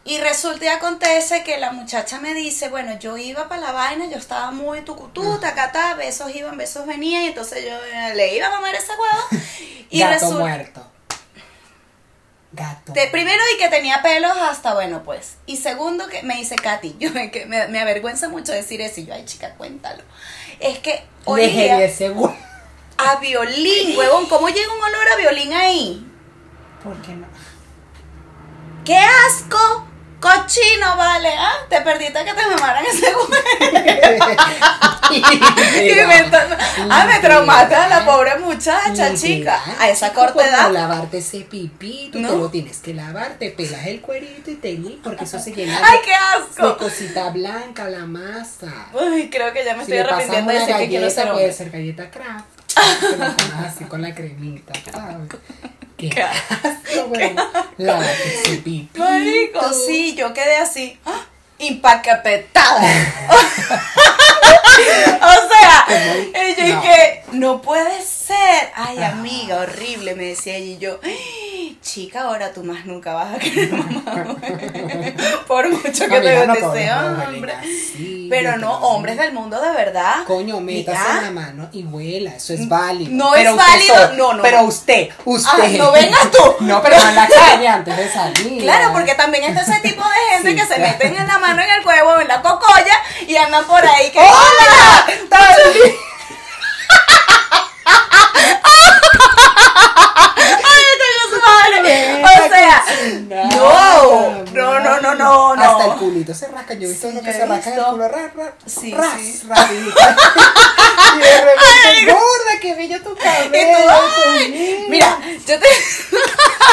Y resulta y acontece que la muchacha me dice, bueno, yo iba para la vaina, yo estaba muy tucutú, tacatá, besos iban, besos venían, y entonces yo le iba a mamar ese huevo. Y Gato resulta, muerto. Gato. de- primero y que tenía pelos hasta, bueno, pues. Y segundo que me dice Katy, yo me, que me, me avergüenza mucho decir eso, y yo, ay chica, cuéntalo. Es que Deje olía de seguro. a violín, huevón, ¿cómo llega un olor a violín ahí? ¿Por qué no? ¡Qué asco! Cochino, vale, ¿ah? Te perdiste que te mamaran ese huevo. Inventando. Ah, me traumaste a la pobre muchacha, chica. A esa corta edad. lavarte ese pipí, tú No. tienes que lavar, te pelas el cuerito y te porque eso se llena ¡Ay, de, qué de asco! cosita blanca, la masa. Uy, creo que ya me Si estoy arrepintiendo de decir que quiero galleta, ser puede ser galleta craft. Así con la cremita, ¿sabes? Qué Qué asco. Lávate ese pipí. Marico, sí, yo quedé así. ¡ah! Impacapetada. o sea, y yo no. dije, no puede ser. Ay, amiga, horrible, me decía ella y yo. "Ay, Chica, ahora tú más nunca vas a querer mamá. Por mucho que te no huelen hombre. Pero no, hombres del mundo de verdad. Coño, métase Mira. en la mano y huela, eso es válido. No Pero es usted válido, no, no. Pero usted, usted. Ah, no vengas tú. No, pero en la calle antes de salir. Claro, porque también está ese tipo de gente Sí, que se meten en la mano en el huevo, en la cocolla y andan por ahí que. ¡Hola! Tal- ¡Ay, su madre! Sea, no, no, no, no, no, no. Hasta el culito se rasca. Yo he visto Sí, uno que se rasca el culo, ras, ras, Sí, ras, sí. rapidito. y de repente, gorda, que bello tu cabello. tu- Mira, yo te.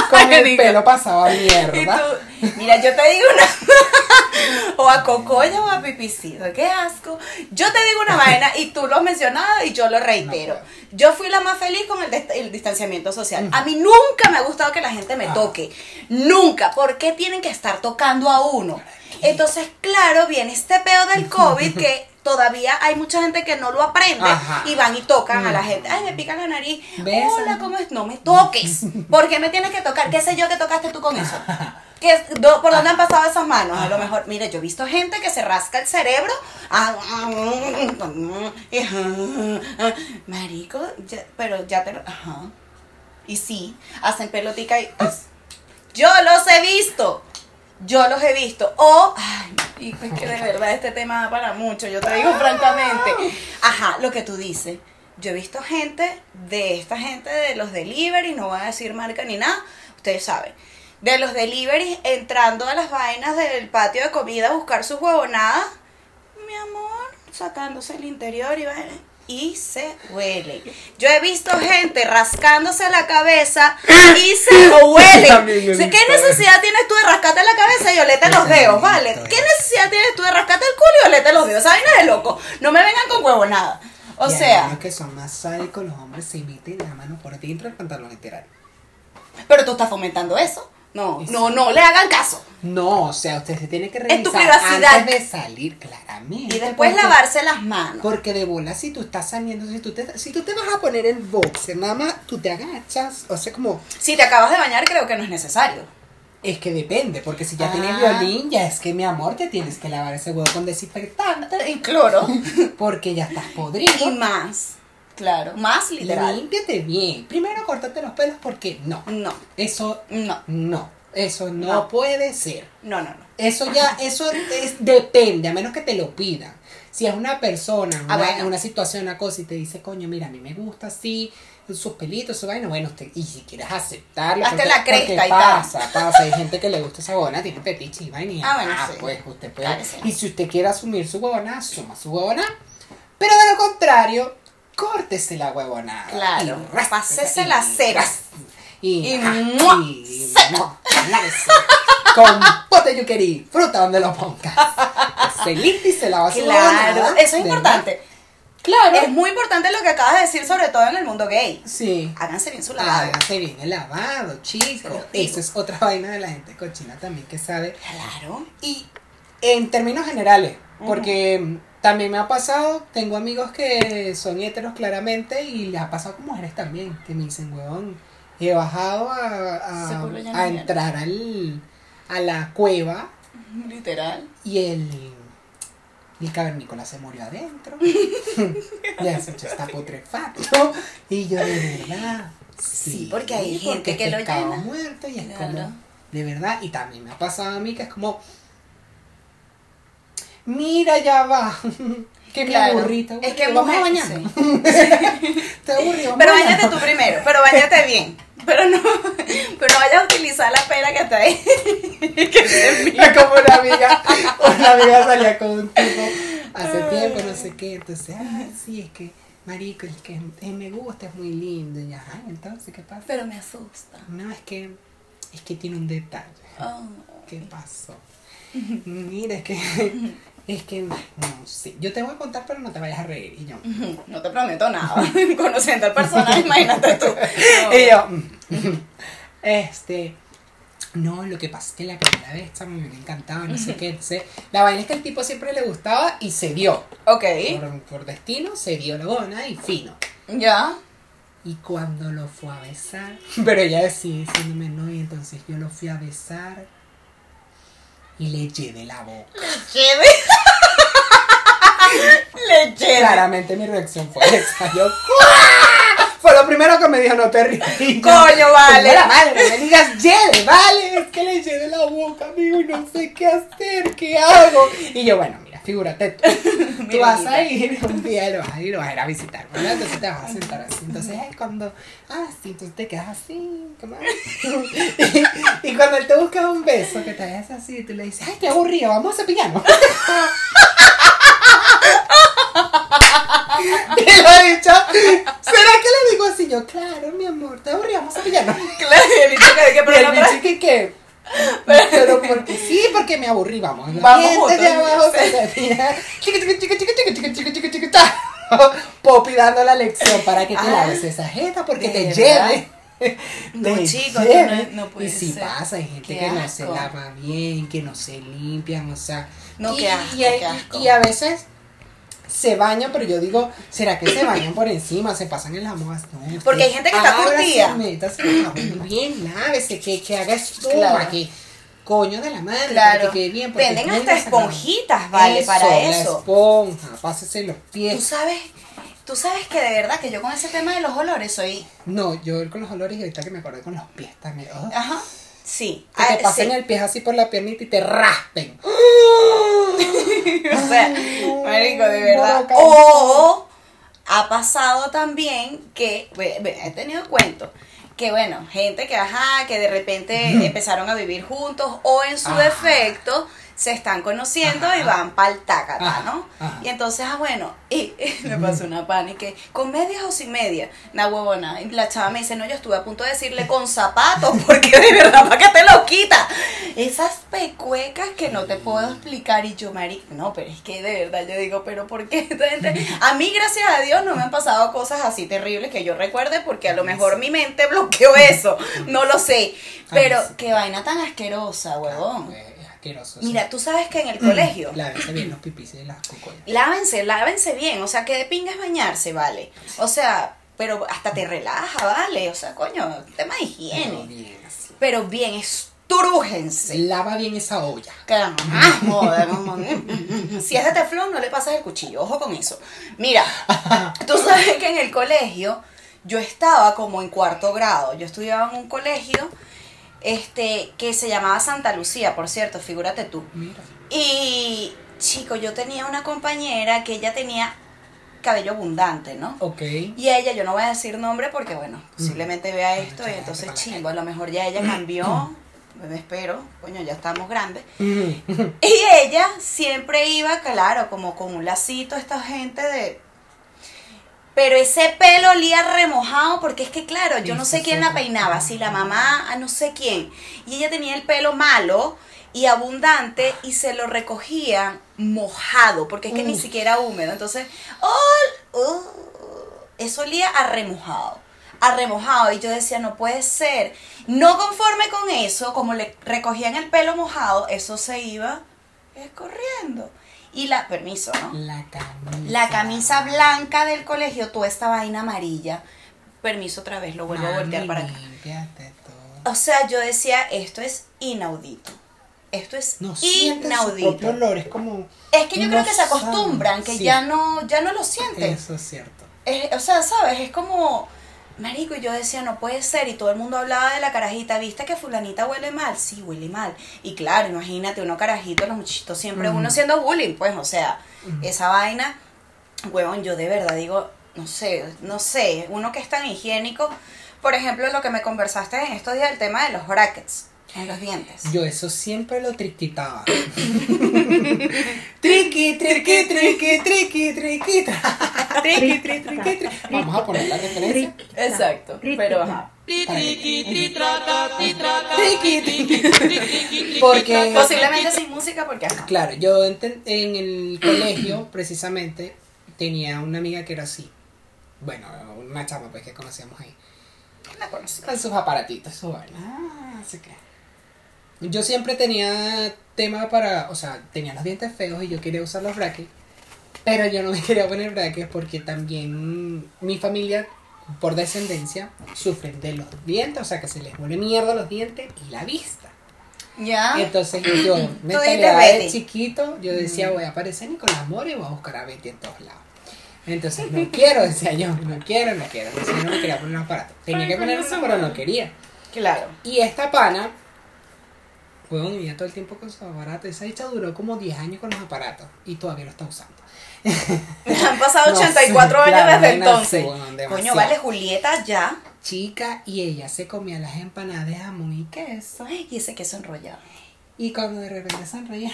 Con el Digo, pelo pasado a mierda. tú- mira, yo te digo una. o a cocoya o a pipicito, qué asco. Yo te digo una vaina y tú lo has mencionado y yo lo reitero. No puedo. yo fui la más feliz con el, dist- el distanciamiento social. A mí nunca me ha gustado que la gente me Ah. toque. Nunca. ¿Por qué tienen que estar tocando a uno? Entonces, claro, viene este peo del COVID que todavía hay mucha gente que no lo aprende Ajá. y van y tocan a la gente. Ay, me pica la nariz. Hola, ¿cómo es? No me toques. ¿Por qué me tienes que tocar? ¿Qué sé yo que tocaste tú con eso? ¿Qué, do- ¿Por dónde han pasado esas manos? A lo mejor, mire, yo he visto gente que se rasca el cerebro. Ah, Marico, ya- pero ya te lo. Ajá. Y sí, hacen pelotica y. pues, yo los he visto. Yo los he visto. O, ay, marico, es que de verdad este tema da para mucho, yo te digo francamente. Ajá, lo que tú dices. Yo he visto gente de esta gente de los delivery, no voy a decir marca ni nada, ustedes saben. De los delivery entrando a las vainas del patio de comida a buscar sus huevonadas. Mi amor, sacándose el interior y vaina, y se huele. Yo he visto gente rascándose la cabeza y se huele. O sea, ¿Qué necesidad tienes tú de rascarte la cabeza y olete los dedos, vale? ¿Qué necesidad tienes tú de rascarte el culo y olete los dedos? Esa vaina de loco. No me vengan con huevonada. O Y sea, que son más sádicos, los hombres se meten la mano por dentro del pantalón literal. pero tú estás fomentando eso. No, Eso. no, no le hagan caso. No, o sea, usted se tiene que En tu revisar privacidad. antes de salir, claramente. Y después porque- lavarse las manos. Porque de bola, si tú estás saliendo, si tú te, si tú te vas a poner el boxer, nada más tú te agachas, o sea, como, Si te acabas de bañar, creo que no es necesario. es que depende, porque si ya Ah. tienes violín, ya es que mi amor, te tienes que lavar ese huevo con desinfectante, Y cloro. porque ya estás podrido. y más. Claro, más literal. Límpiate bien. Primero córtate los pelos porque no. No, Eso no, no. Eso no, No. puede ser. no, no, no. Eso ya, eso es, depende, a menos que te lo pidan. Si es una persona, Ah, una, bueno. una situación, una cosa, y te dice, coño, mira, a mí me gusta así, sus pelitos, su vaina, bueno, usted, y si quieres aceptarlo, Hazte porque- la cresta y tal. pasa, pasa, hay gente que le gusta esa huevona, tiene fetiche y vaina, Ah, bueno, sí. pues usted puede, Claro, sí. y si usted quiere asumir su huevona, asuma su huevona, pero de lo contrario, córtese la huevona. Claro, y ráspese, pásese y. Y, Y. Con pote yuquerí, fruta donde lo pongas. Se limpia y se lava su Claro, eso es ¿verdad? importante. Claro. Es muy importante lo que acabas de decir, sobre todo en el mundo gay. Sí. Háganse bien su lavado. Hágase bien el lavado, chicos. Eso es otra vaina de la gente cochina también que sabe. Claro. Y en términos generales, porque mm, también me ha pasado, tengo amigos que son heteros claramente y les ha pasado con mujeres también, que me dicen, huevón, he bajado a, Ese a, culo ya no a viene". entrar al, a la cueva Literal. y el, el cavernícola se murió adentro. ya ya está putrefacto. Y yo de verdad. Sí, porque hay gente porque que lo llena. muerto y es Claro. como, de verdad, y también me ha pasado a mí que es como, mira, ya va. que me Claro. aburrí, te Es que aburrí, vamos a bañar. te aburrí, vamos Pero bañate tú primero, pero bañate bien. Pero no, pero vayas a utilizar la pera que está ahí. que. Es como una amiga, una amiga salía con un tipo hace tiempo, no sé qué, entonces, ah, sí, es que, marico, es que me gusta, es muy lindo, y ajá, entonces, ¿qué pasa? Pero me asusta. No, es que, es que tiene un detalle. Oh. ¿Qué pasó? Mira, es que, es que, no sé, yo te voy a contar, pero no te vayas a reír, y yo, No te prometo nada. Conociendo al personaje, imagínate tú. No. y yo, este, No, lo que pasa es que la primera vez chamo, me encantaba, no sé qué. Entonces, la vaina es que al tipo siempre le gustaba y se dio. Ok. Por, por destino, se dio la gona y fino. Ya. Y cuando lo fue a besar, pero ella decía diciéndome no, y entonces yo lo fui a besar y le llevé la boca. Lleve. Le lleve. Claramente mi reacción fue esa. Yo, fue lo primero que me dijo, no te rías. Coño, vale. la madre, me digas lleve, vale. Es que le llevé la boca, amigo, y no sé qué hacer, qué hago. Y yo, bueno, figúrate tú. Tú vas a ir un día y lo vas a ir, lo vas a ir a visitar, ¿verdad? Entonces te vas a sentar así. Entonces, ay, cuando, ah, sí, entonces te quedas así, ¿cómo es? y, y cuando él te busca un beso, que te hagas así, tú le dices, ay, te aburrido, vamos a cepillarnos. Y lo he dicho, ¿será que le digo así? Yo, claro, mi amor, te aburrí, vamos a pillarnos. Claro, y el bicho que, que Y pero el la bicho que, pero, porque sí, porque me aburrí, vamos. Los vamos juntos, de abajo se termina. Popi dando la lección para que te ah, laves esa jeta porque te lleve. No, chicos, no, no puede Y si ser. pasa, hay gente qué que asco. no se lava bien, que no se limpian, o sea. No, y, qué asco, y, qué asco. y a veces se bañan, pero yo digo, ¿será que se bañan por encima? Se pasan en la moda. No, Porque hay gente que está curtida. métase jabón bien, lávese, que, que haga espuma, Claro. que coño de la madre, Claro. que quede bien. Venden muy hasta esponjitas, vale, para La eso. esponja, pásese los Tú pies. sabes, tú sabes que de verdad que yo con ese tema de los olores soy. No, yo con los olores y ahorita que me acordé con los pies también. oh. Ajá. Sí. Que te Ah, pasen sí. el pie así por la piernita y te raspen. O sea, marico, de verdad. O ha pasado también que, he tenido cuentos, que bueno, gente que, ajá, que de repente empezaron a vivir juntos o en su defecto se están conociendo y van pa'l tacata, Ajá. ¿no? Ajá. Y entonces, ah, bueno, y me pasó una pan y que, ¿con medias o sin medias? Una huevona. Y la chava me dice, no, yo estuve a punto de decirle con zapatos, porque de verdad, ¿para qué te lo quita? Esas pecuecas que no te puedo explicar. Y yo, Mari, no, pero es que de verdad yo digo, pero ¿por qué esta gente? A mí, gracias a Dios, no me han pasado cosas así terribles que yo recuerde, porque a lo mejor mi mente bloqueó eso. No lo sé. Pero qué vaina tan asquerosa, huevón. Sí. Mira, tú sabes que en el colegio. Lávense bien los pipis y las cucollas. Lávense, lávense bien, o sea, que de pinga es bañarse, vale. O sea, pero hasta te relaja, vale. O sea, coño, tema de Pero higiene. bien así. Pero bien, estrújense. Lava bien esa olla. Joder, mamá. Si es de teflón, no le pasas el cuchillo, ojo con eso. Mira, tú sabes que en el colegio yo estaba como en cuarto grado. Yo estudiaba en un colegio este que se llamaba Santa Lucía, por cierto, figúrate tú. Mira. Y, chico, yo tenía una compañera que ella tenía cabello abundante, ¿no? Ok. Y ella, yo no voy a decir nombre porque, bueno, posiblemente vea esto y entonces chingo, a lo mejor ya ella cambió, me espero, coño, ya estamos grandes. Mm. Y ella siempre iba, claro, como con un lacito, esta gente de... Pero ese pelo olía remojado porque es que, claro, yo no sé quién la peinaba, si la mamá, a no sé quién. Y ella tenía el pelo malo y abundante y se lo recogían mojado, porque es que ni siquiera húmedo. Entonces, ¡oh! uh, eso olía a remojado, a remojado. Y yo decía, no puede ser. No conforme con eso, como le recogían el pelo mojado, eso se iba escorriendo. Y la, permiso, ¿no? La camisa. La camisa blanca del colegio, toda esta vaina amarilla. Permiso otra vez, lo vuelvo a voltear para acá. todo. O sea, yo decía, esto es inaudito. Esto es No sienten su inaudito. olor, es como... Es que yo no creo que se saben. acostumbran, que Sí, ya no, ya no lo sienten. Eso es cierto. Es- o sea, ¿sabes? Es como, marico, y yo decía, no puede ser, y todo el mundo hablaba de la carajita, ¿viste que fulanita huele mal? Sí, huele mal. Y claro, imagínate, uno carajito, los muchachitos siempre, uno siendo bullying, pues, o sea, esa vaina, huevón, yo de verdad digo, no sé, no sé, uno que es tan higiénico, por ejemplo, lo que me conversaste en estos días, el tema de los brackets en los dientes. Yo eso siempre lo triquitaba. triqui, triqui, triqui, triqui, triqui, triqui, tri, triqui, tri. Vamos a poner la referencia. Exacto, pero ajá. Triqui, triqui. Porque, Posiblemente sin música porque ajá. claro, yo enten- en el colegio, precisamente, tenía una amiga que era así. Bueno, una chama pues que conocíamos ahí. La conocí. Con sus aparatitos, su vaina. Ah, así que. Yo siempre tenía tema para, o sea, tenía los dientes feos y yo quería usar los brackets, pero yo no me quería poner brackets porque también mi familia, por descendencia, sufren de los dientes, o sea, que se les vuelve mierda los dientes y la vista. Ya. Entonces yo, me de chiquito, yo decía, voy a aparecer Nicolás Mora y voy a buscar a Betty en todos lados. Entonces, no quiero, decía yo, no quiero, no quiero. Entonces no me quería poner un aparato. Tenía que poner uno, pero no quería. Claro. Y esta pana, huevón, vivía todo el tiempo con su aparato. Esa dicha duró como 10 años con los aparatos y todavía lo está usando. Han pasado No 84 sé, años desde no entonces. bueno, Coño, vale, Julieta ya. Chica, y ella se comía las empanadas de jamón y queso. Ay, y ese queso enrollado. Y cuando de repente sonreía,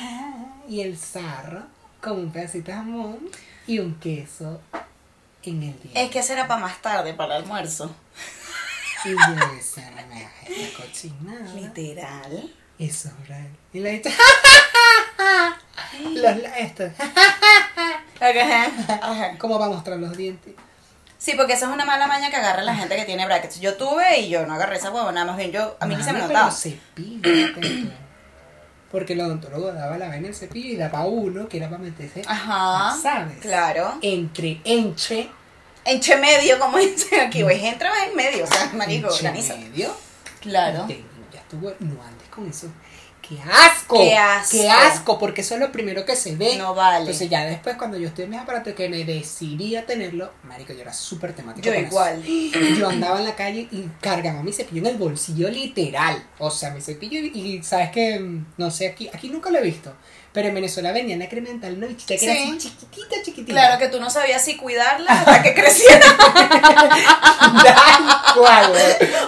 y el zarro con un pedacito de jamón y un queso en el día. Es que será para más tarde, para el almuerzo. Y yo decía, no me esta cochinada. Literal. Eso es real. Y he dicho, los, estos. ¿cómo va a mostrar los dientes? Sí, porque esa es una mala maña que agarra la gente que tiene brackets. Yo tuve y yo no agarré esa huevo, nada más bien yo, a mí ni se me notaba. tú. Porque el odontólogo daba la vaina en el cepillo y daba uno que era para meterse, Ajá. ¿sabes? Claro. Entre, entre, Enche medio, como dicen aquí, güey, entra en medio, o sea, marico, organiza. medio. Claro. Ya estuvo, no andes con eso. ¡Qué asco! ¡Qué asco! ¡Qué asco! Porque eso es lo primero que se ve. No vale. Entonces ya después cuando yo estoy en mis aparatos que me decidí a tenerlo, marico, yo era súper temático Yo con igual. eso. Yo andaba en la calle y cargaba mi cepillo en el bolsillo literal. O sea, mi cepillo y, y sabes que, mm, no sé, aquí, aquí nunca lo he visto. Pero en Venezuela vendían a Cremental una bichita que era Sí. así chiquitita, chiquitita. Claro que tú no sabías si cuidarla hasta que creciera. Cual.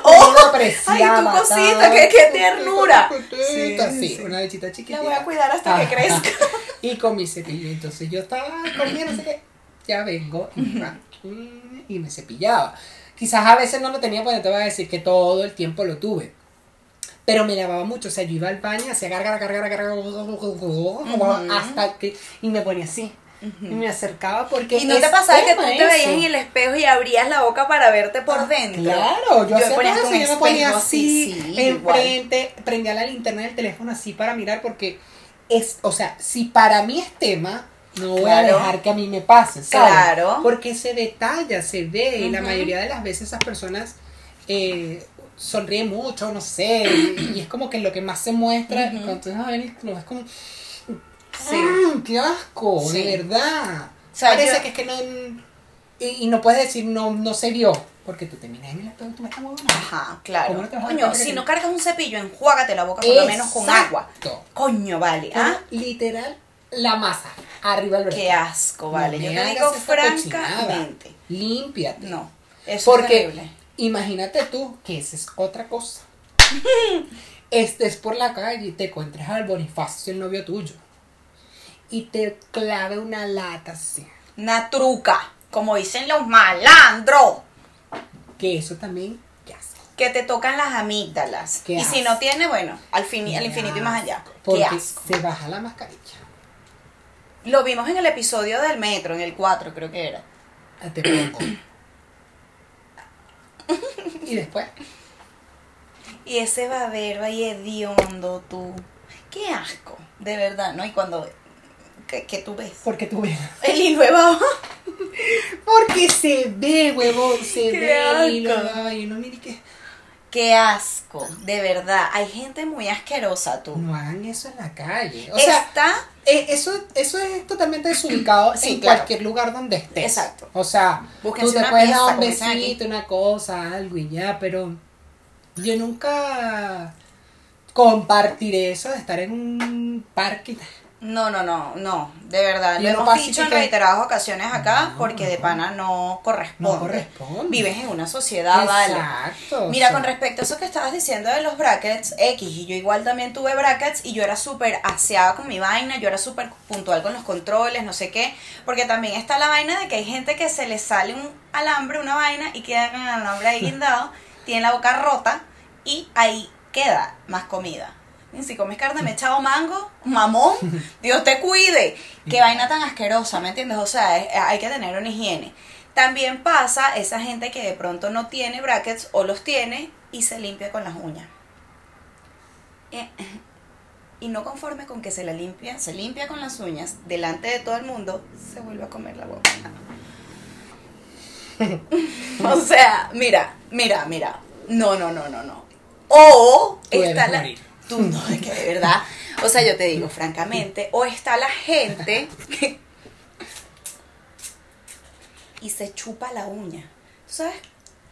Oh, ay, tu cosita, qué- qué ternura. Sí, Sí, sí. una bichita chiquitita. La voy a cuidar hasta que crezca. Y con mi cepillo. Entonces yo estaba comiendo, no sé qué. Ya vengo y, me y cepillaba. Quizás a veces no lo tenía, porque no te voy a decir que todo el tiempo lo tuve. Pero me lavaba mucho. O sea, yo iba al baño, hacía gargara, gargara, gargara, hasta que. Y me ponía así. Y me acercaba porque. Y no te pasaba que tú te veías en el espejo y abrías la boca para verte por dentro. Claro, yo, hacía ponía eso, yo me ponía así, sí, igual. enfrente, prendía la linterna del teléfono así para mirar porque es, o sea, si para mí es tema, no voy a dejar que a mí me pase, ¿sabes? Claro. Porque se detalla, se ve, y la mayoría de las veces esas personas eh, sonríen mucho, no sé, y, y es como que lo que más se muestra, cuando tú vas a ver, lo ves como, Sí. "Mm, ¡qué asco! Sí. De verdad. O sea, Parece yo- que es que no... Y, y no puedes decir no, no se vio, porque tú te miras en el espejo y tú me estás huevona. Ajá, claro. ¿Cómo no te vas a Coño, si no cargas un cepillo, enjuágate la boca por lo menos con agua. Coño, vale. Pero ¿Ah? literal, la masa, arriba del Qué asco, vale. No Yo te digo francamente. Límpiate. No. Eso Porque es terrible. Imagínate tú que esa es otra cosa. Estés por la calle y te encuentres al Bonifacio, el novio tuyo, y te clave una lata así. Una truca, como dicen los malandros, Que eso también, ¿qué hace? que te tocan las amígdalas. Qué y si no tiene, bueno, al, fini- al infinito y más allá. Porque Qué asco. se baja la mascarilla. Lo vimos en el episodio del metro, en el 4 creo que era. Ah, Te pongo. Y después, Y ese babero ahí hediondo, tú. Qué asco, de verdad, ¿no? Y cuando. Que, que tú ves. porque tú ves. El hilo de. Porque se ve, huevón, se Qué ve. Y lo asco. y uno mire que. Qué asco, de verdad. Hay gente muy asquerosa, tú. No hagan eso en la calle. O sea, Está. eh, eso, eso es totalmente desubicado Sí, en claro. cualquier lugar donde estés. Exacto. O sea, Búsquense tú te puedes dar un besito, una cosa, algo y ya, pero yo nunca compartiré eso de estar en un parque. No, no, no, no, de verdad. Lo hemos dicho en reiteradas ocasiones acá No, porque de pana no corresponde. No corresponde. Vives en una sociedad, vale. Exacto. Mira, con respecto a eso que estabas diciendo de los brackets X, y yo igual también tuve brackets y yo era súper aseada con mi vaina, yo era súper puntual con los controles, no sé qué, porque también está la vaina de que hay gente que se le sale un alambre, una vaina y queda con el alambre ahí guindado, tiene la boca rota y ahí queda más comida. Si comes carne mechado mango, mamón, Dios te cuide. Qué vaina tan asquerosa, ¿me entiendes? O sea, es- hay que tener una higiene. También pasa esa gente que de pronto no tiene brackets o los tiene y se limpia con las uñas. Eh, y no conforme con que se la limpia, se limpia con las uñas delante de todo el mundo, se vuelve a comer la boca. o sea, mira, mira, mira. No, no, no, no, no. O Tú está la. morir. Tú no, que de verdad. O sea, yo te digo, francamente, o está la gente y se chupa la uña. ¿Tú sabes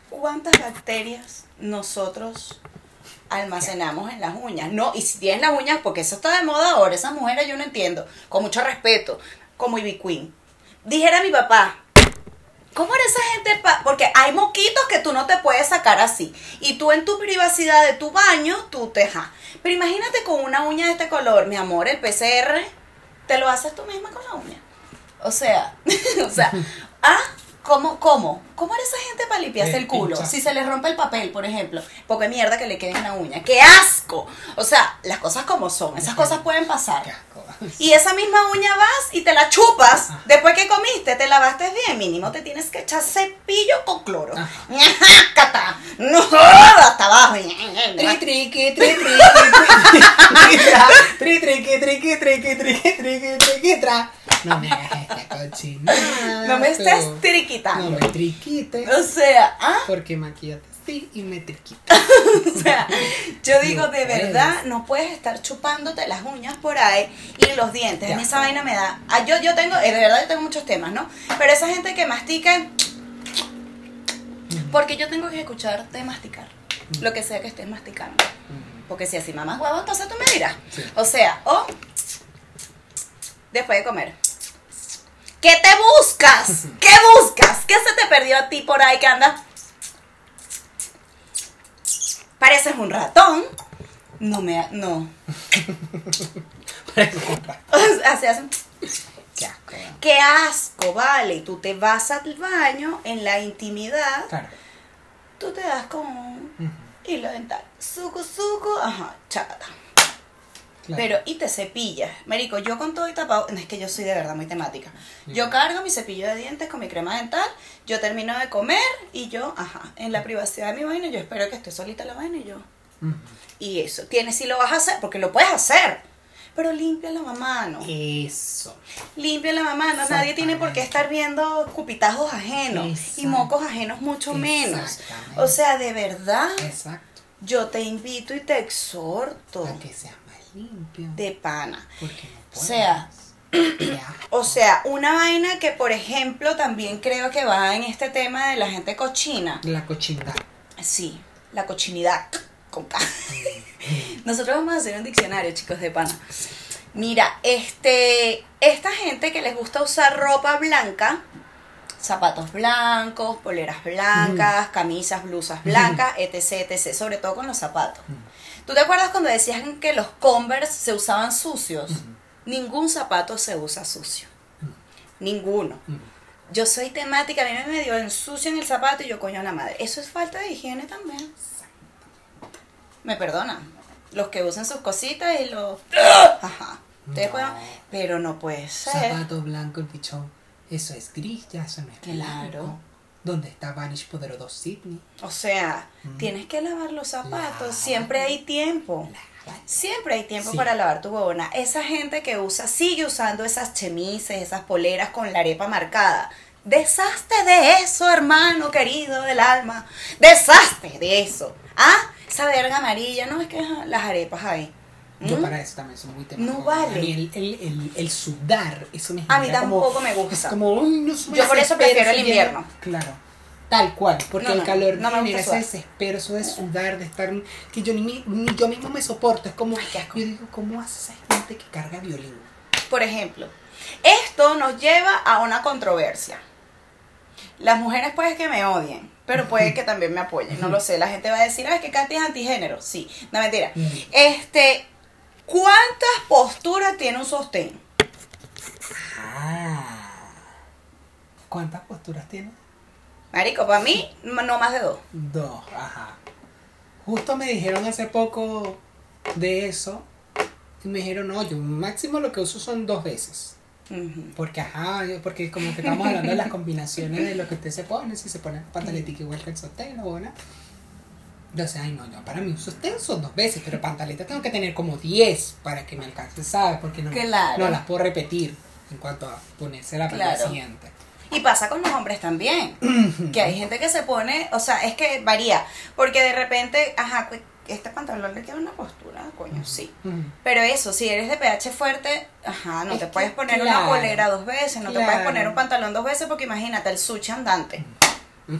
cuántas bacterias nosotros almacenamos en las uñas? No, y si tienes las uñas, porque eso está de moda ahora, esas mujeres yo no entiendo, con mucho respeto, como Ivy Queen. Dijera mi papá, ¿Cómo era esa gente? Porque hay moquitos que tú no te puedes sacar así. Y tú en tu privacidad de tu baño, tú te ja. Pero imagínate con una uña de este color, mi amor, el PCR, te lo haces tú misma con la uña. O sea, o sea, ah, ¿cómo, cómo? ¿Cómo era esa gente para limpiarse Eh, el culo? Si se les rompe el papel, por ejemplo, porque mierda que le quede en la uña. ¡Qué asco! O sea, las cosas como son, esas cosas pueden pasar. Qué asco. Y esa misma uña vas y te la chupas. Ajá. Después que comiste, te lavaste bien. Mínimo te tienes que echar cepillo con cloro. ¡Ñajácata! ¡No! Hasta abajo. Tri triqui, tri triqui, tri triqui, triqui, triqui, triqui, triqui, triqui. No me hagas esta. No me estés No me triquites. O sea, ¿ah? Porque maquillate así y me triquita. O sea, yo digo, de verdad, no puedes estar chupándote las uñas por ahí y los dientes. A mí esa vaina me da. ah, yo, yo tengo, eh, de verdad, yo tengo muchos temas, ¿no? Pero esa gente que mastica. Porque yo tengo que escucharte masticar. Lo que sea que estés masticando. Porque si así mamás huevo, entonces tú me dirás. Sí. O sea, o después de comer. ¿Qué te buscas? ¿Qué buscas? ¿Qué se te perdió a ti por ahí que andas? Pareces un ratón. No me... No. Parece un rato. Así hacen. Qué asco. Qué asco, vale. Tú te vas al baño en la intimidad. Claro. Tú te das con un hilo dental. Suco, suco. Ajá, chata. Claro. Pero, y te cepillas. Marico, yo con todo y tapado, no, es que yo soy de verdad muy temática. Yo cargo mi cepillo de dientes con mi crema dental, yo termino de comer y yo, ajá, en la privacidad de mi vaina, yo espero que esté solita la vaina y yo. Y eso, tienes si lo vas a hacer, porque lo puedes hacer. Pero limpia la mamá, ¿no? Eso. Limpia la mamá, no, nadie tiene por qué estar viendo cupitajos ajenos y mocos ajenos mucho menos. O sea, de verdad, Exacto. yo te invito y te exhorto Para que limpio. de pana. Porque no O sea. O sea, una vaina que, por ejemplo, también creo que va en este tema de la gente cochina. La cochinada. Sí, la cochinidad con K. Nosotros vamos a hacer un diccionario, chicos de pana. Mira, este, esta gente que les gusta usar ropa blanca, zapatos blancos, poleras blancas, camisas, blusas blancas, etc, etc, sobre todo con los zapatos. ¿Tú te acuerdas cuando decían que los Converse se usaban sucios? Ningún zapato se usa sucio. Ninguno. Yo soy temática, a mí me medio ensucio en el zapato y yo coño a la madre. Eso es falta de higiene también. Me perdonan. Los que usan sus cositas y los... Ajá. Ustedes No. pueden- Pero no puede ser. Zapato blanco, el pichón. Eso es gris, ya eso no es Claro. blanco. ¿Dónde está Vanish Poderoso Sydney? O sea, Mm. tienes que lavar los zapatos. Siempre hay tiempo. Siempre hay tiempo Sí. para lavar tu huevona. Esa gente que usa, sigue usando esas chemises, esas poleras con la arepa marcada. Deshazte de eso, hermano querido del alma. Deshazte de eso. Ah, esa verga amarilla, no es que las arepas ahí. Yo ¿Mm? para eso también soy muy temático. No vale. A mí el, el, el, el sudar, eso me A mí genera como- tampoco me gusta. Es como, no Yo por eso prefiero el invierno. Claro. Tal cual, porque No, el calor no me genera ese desespero, eso de sudar, de estar, que yo ni, yo mismo me soporto, es como, Ay, yo digo, ¿cómo hace esa gente que carga violín? Por ejemplo, esto nos lleva a una controversia. Las mujeres puede que me odien, pero puede que también me apoyen, no lo sé. La gente va a decir, ay, que Katy es antigénero. Sí, no mentira. Este, ¿cuántas posturas tiene un sostén? Ah. ¿Cuántas posturas tiene? Marico, para mí, no más de dos. Dos, ajá. Justo me dijeron hace poco de eso. Y me dijeron, no, yo máximo lo que uso son dos veces. Porque, ajá, porque como que estamos hablando de las combinaciones de lo que usted se pone, si se pone pantaletica igual que el sostén, o una. Sea, ay, no, yo para mí uso extenso dos veces, pero pantaletas tengo que tener como 10 para que me alcance, ¿sabes? Porque no, Claro. no las puedo repetir en cuanto a ponerse la Claro. siguiente. Y pasa con los hombres también. que hay gente que se pone, o sea, es que varía. Porque de repente, ajá, este pantalón le queda una postura, coño, sí. Pero eso, si eres de pH fuerte, ajá, no Es te puedes poner claro. una polera dos veces, no te puedes poner un pantalón dos veces porque imagínate el sushi andante.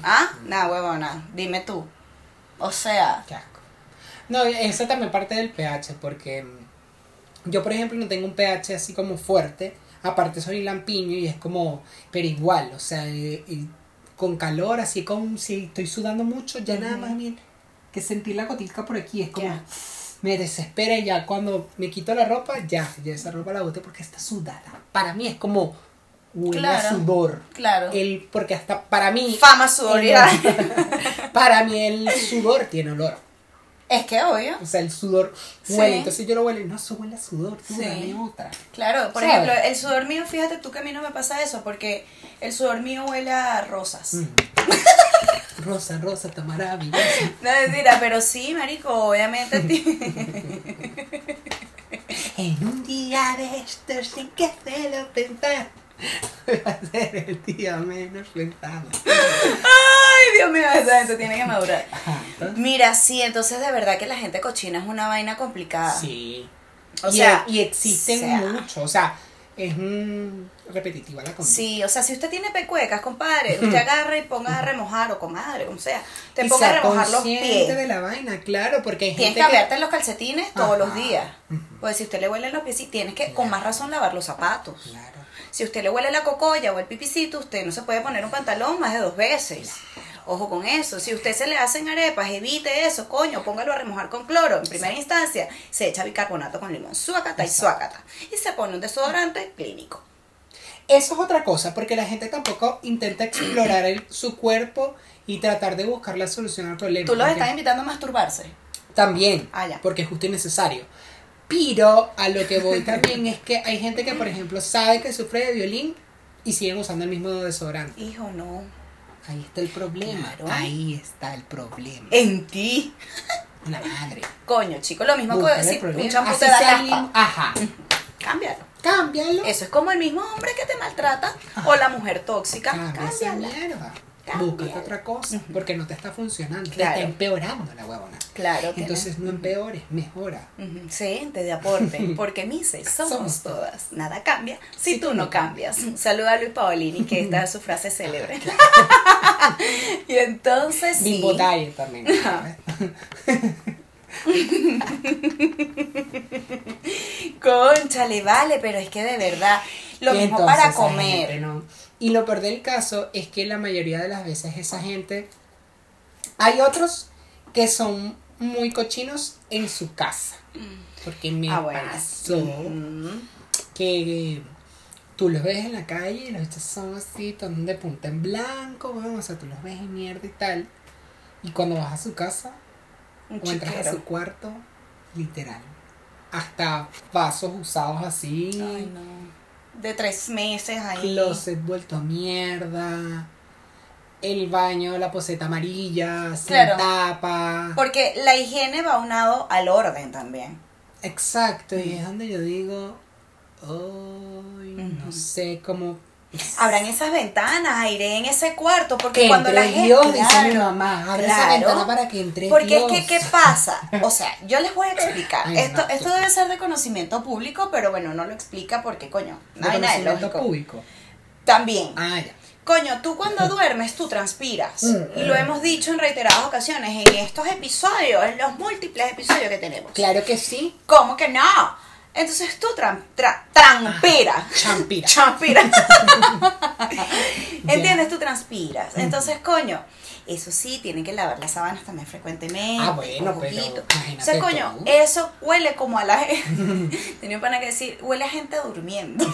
¿Ah? Nada, huevona, dime tú. O sea, Qué asco. No, eso también parte del pH, porque mm, yo, por ejemplo, no tengo un pH así como fuerte. Aparte soy lampiño y es como, pero igual, o sea, y con calor, así como si estoy sudando mucho, ya nada más bien que sentir la gotica por aquí, es como, me desespera y ya cuando me quito la ropa, ya, ya esa ropa la boté porque está sudada. Para mí es como, huele a Claro. sudor. claro. El, porque hasta para mí, Fama, sudoridad. para mí el sudor tiene olor. es que obvio. O sea, el sudor Sí. huele. Entonces yo lo huele. No, eso huele a sudor. Tú Sí. dame otra. Claro, por ¿Sabes? ejemplo, el sudor mío, fíjate tú que a mí no me pasa eso, porque el sudor mío huele a rosas. Mm. rosa, rosa, está maravillosa. No es mentira, pero sí, marico, obviamente. En un día de estos sin que se lo pensar. Va a ser el día menos pensado. Ay, Dios mío, esa gente tiene que madurar. Mira, sí, entonces de verdad que la gente cochina es una vaina complicada. Sí. O y, sea, y existen sea. mucho. O sea, es repetitiva la conducta. Sí, o sea, si usted tiene pecuecas, compadre, usted agarra y ponga a remojar, o comadre, como sea, te y ponga a remojar los pies. de la vaina, claro, porque hay Tienes gente que cambiarte los calcetines todos los días. Pues si usted le huele los pies, sí, tienes que con más razón lavar los zapatos. Claro. Si usted le huele la cocoya o el pipicito, usted no se puede poner un pantalón más de dos veces. Ojo con eso. Si usted se le hacen arepas, evite eso, coño, póngalo a remojar con cloro. En primera instancia, se echa bicarbonato con limón, suácata y suácata. Y se pone un desodorante clínico. Eso es otra cosa, porque la gente tampoco intenta explorar el- su cuerpo y tratar de buscar la solución al problema. Tú los estás invitando a masturbarse. También, Ah, ya. porque es justo y necesario. Pero a lo que voy también es que hay gente que, por ejemplo, sabe que sufre de violín y siguen usando el mismo desodorante. Hijo, no. Ahí está el problema. Claro. Ahí está el problema. En ti. La madre. Coño, chico, lo mismo Busca que si un champú te da Ajá. Cámbialo. Cámbialo. Eso es como el mismo hombre que te maltrata o la mujer tóxica. Cámbiala. Cámbiala. Búscate otra cosa, porque no te está funcionando. Te está empeorando la huevona. Claro. Entonces no empeores, mejora. Ujú, Sí, ente de aporte, porque Mises somos, Somos todas. Nada cambia si, tú no cambias. Saluda a Luis Paolini, que esta es su frase célebre. y entonces sí. Diet también. Conchale, vale, pero es que de verdad, lo Y mismo entonces para comer. gente, ¿no? Y lo peor del caso es que la mayoría de las veces esa gente... Hay otros que son muy cochinos en su casa. Porque me Ah, bueno. pasó Ujú. que tú los ves en la calle y los hechos son así, todos de punta en blanco, bueno, o sea, tú los ves en mierda y tal. Y cuando vas a su casa Un o entras a su cuarto, literal. Hasta vasos usados así. Ay, no. De tres meses ahí. Closet vuelto a mierda. El baño, la poseta amarilla, sin Claro. tapa. Porque la higiene va unado al orden también. Exacto, y es donde yo digo, ay, no sé cómo. Abran esas ventanas, aire en ese cuarto, porque Que cuando la gente. Dios, dice mi Claro, mamá, abre esa claro. ventana para que entre Porque Dios. es que, ¿qué pasa? O sea, yo les voy a explicar. Ay, esto, no, esto debe ser de conocimiento público, pero bueno, no lo explica porque, coño, no hay nada lógico. público. También. Ah, ya. Coño, tú cuando duermes, tú transpiras. Mm. Y lo hemos dicho en reiteradas ocasiones en estos episodios, en los múltiples episodios que tenemos. Claro que sí. ¿Cómo que no? Entonces tú tran, tra- transpiras. Champira. Transpiras. ¿Entiendes? Tú transpiras. Entonces, coño, eso sí, tienen que lavar las sábanas también frecuentemente. Ah, bueno, pero juguito. imagínate O sea, coño, tú. eso huele como a la gente. Tenía un pana que decir, huele a gente durmiendo.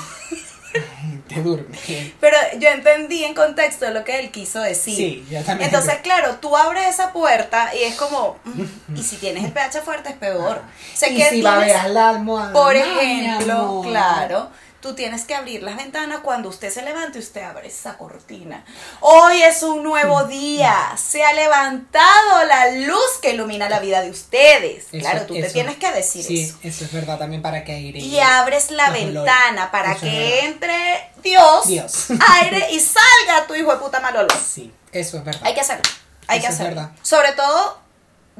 Te. Pero yo entendí en contexto lo que él quiso decir. Sí, yo también. Entonces, claro, tú abres esa puerta y es como, mm, y si tienes el pH fuerte es peor. O sea, y que si va a tienes- ver la almohada. por ejemplo, claro, tú tienes que abrir las ventanas cuando usted se levante usted abre esa cortina. Hoy es un nuevo día, se ha levantado la luz que ilumina la vida de ustedes. Eso- claro, tú te tienes que decir Sí, eso. eso es verdad también para que aire. Y abres la olores. ventana para Eso es que entre Dios, Dios. aire y salga tu hijo de puta mal olor. Sí, eso es verdad. Hay que hacerlo. Hay que es hacerlo. verdad. Sobre todo,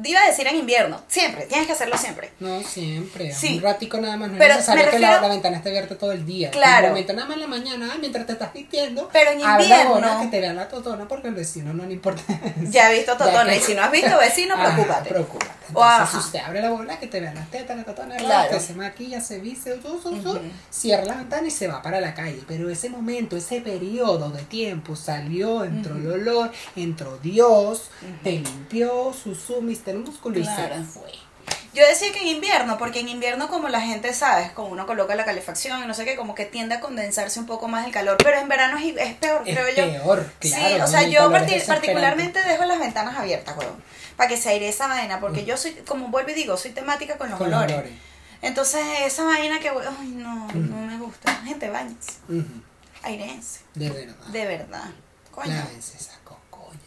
iba a decir en invierno. Siempre, tienes que hacerlo siempre. No, siempre. Sí. Un ratico nada más. No Pero es necesario me que la, refiero- la ventana esté abierta todo el día. Claro. Un momento nada más en la mañana, ah, mientras te estás vistiendo. Pero en invierno- que te vean la totona porque al vecino no le importa. Ya he visto Totona. que- Y si no has visto vecino, Ajá, preocúpate. preocúpate. Entonces, usted abre la bola, que te vean las tetas, la totona, Claro. que se maquilla, se viste, su, su, su, cierra la ventana y se va para la calle. Pero ese momento, ese periodo de tiempo, salió, entró el olor, entró Dios, te limpió, su su, Músculo y Claro. Yo decía que en invierno, porque en invierno como la gente sabe, como uno coloca la calefacción y no sé qué, como que tiende a condensarse un poco más el calor, pero en verano es, es peor, Es creo yo. peor, claro. sí, o sea, yo calor es parti- desesperante. particularmente dejo las ventanas abiertas, weón, para que se aire esa vaina, porque yo soy, como vuelvo y digo, soy temática con los Con olores. olores. Entonces, esa vaina que, we- ay, no, no me gusta. Gente, bañense, Ujú, airense, De verdad. de verdad. Coño. Lávense esa cocoña.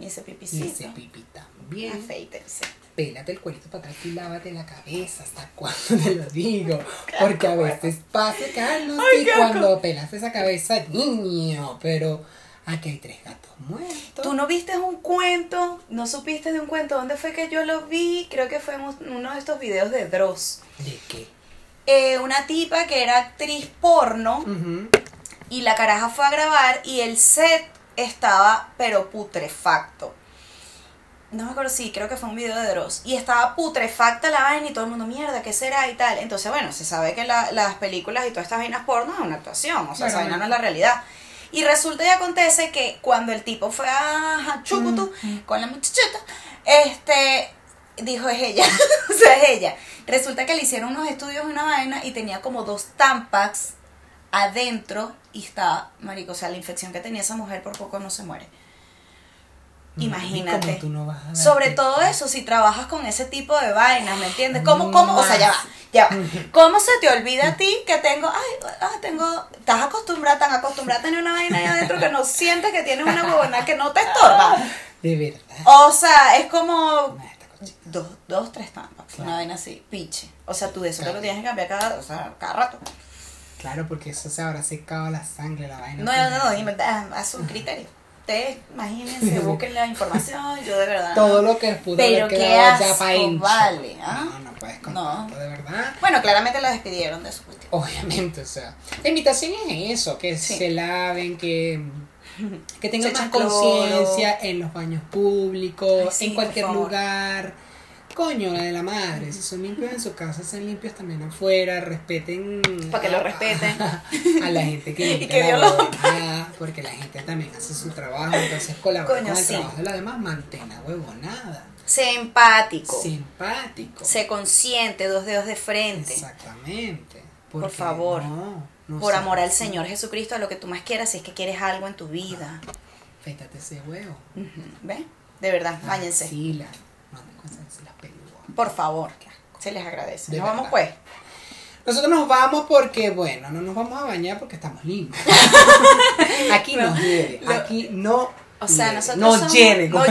Y ese Y pipicito. ese pipí también. Afeítense. Pélate el cuerito para atrás y lávate la cabeza. ¿Hasta cuándo te lo digo? Porque a veces pasa, Carlos, Ay, y cuando pelas esa cabeza, niño, pero aquí hay tres gatos muertos. ¿Tú no viste un cuento? ¿No supiste de un cuento? ¿Dónde fue que yo lo vi? Creo que fue en un- uno de estos videos de Dross. ¿De qué? Eh, una tipa que era actriz porno y la caraja fue a grabar y el set estaba pero putrefacto. No me acuerdo, sí, creo que fue un video de Dross. Y estaba putrefacta la vaina y todo el mundo, mierda, ¿qué será? Y tal. Entonces, bueno, se sabe que la- las películas y todas estas vainas porno es una actuación, o sea, esa vaina no es la realidad. Y resulta y acontece que cuando el tipo fue a Chucutu con la muchachita, este, dijo es ella, o sea, es ella. Resulta que le hicieron unos estudios y una vaina y tenía como dos tampax adentro y estaba, marico, o sea, la infección que tenía esa mujer por poco no se muere. ¿Y Imagínate. cómo tú no vas a darte Sobre todo eso, si trabajas con ese tipo de vainas, ¿me entiendes? ¿Cómo, cómo, o sea, ya va, ya va. ¿Cómo se te olvida a ti que tengo, ay, ah, tengo, estás acostumbrada, tan acostumbrada a tener una vaina ahí adentro que no sientes que tienes una huevona que no te estorba? De verdad. O sea, es como dos, dos, tres tampas, Claro. una vaina así, piche. O sea, tú de eso te lo tienes que cambiar cada, o sea, cada rato. Claro, porque eso se habrá secado la sangre, la vaina. No, no, no, dime, ah, haz un criterio. Ustedes, imagínense, busquen la información, yo de verdad. Todo lo que pudo Pero haber qué ya asco, vale, ¿ah? No, no puedes con No. de verdad. Bueno, claramente la despidieron de su cuestión. Obviamente, o sea, la invitación es eso, que Sí. se laven, que, que tengan más conciencia en los baños públicos, Ay, sí, en cualquier lugar. Coño, la de la madre, si son limpios en su casa, sean limpios también afuera, respeten. Pa' que lo respeten. A, la gente que Y limpia que la porque la gente también hace su trabajo, entonces colabora Coño, con el sí. trabajo de la demás, mantén la huevonada. Sé empático. Simpático. Sé consciente, dos dedos de frente. Exactamente. Por favor. no, no Por amor al. Señor Jesucristo, a lo que tú más quieras, si es que quieres algo en tu vida. Fétate ese huevo. ¿Ves? De verdad, váyanse. Axila. No te. Por favor, se les agradece. De Nos vamos pues. Nosotros nos vamos porque, bueno, no nos vamos a bañar porque estamos limpios. Aquí no llueve. lo- Aquí no. O sea, nosotros No somos- llueve. no.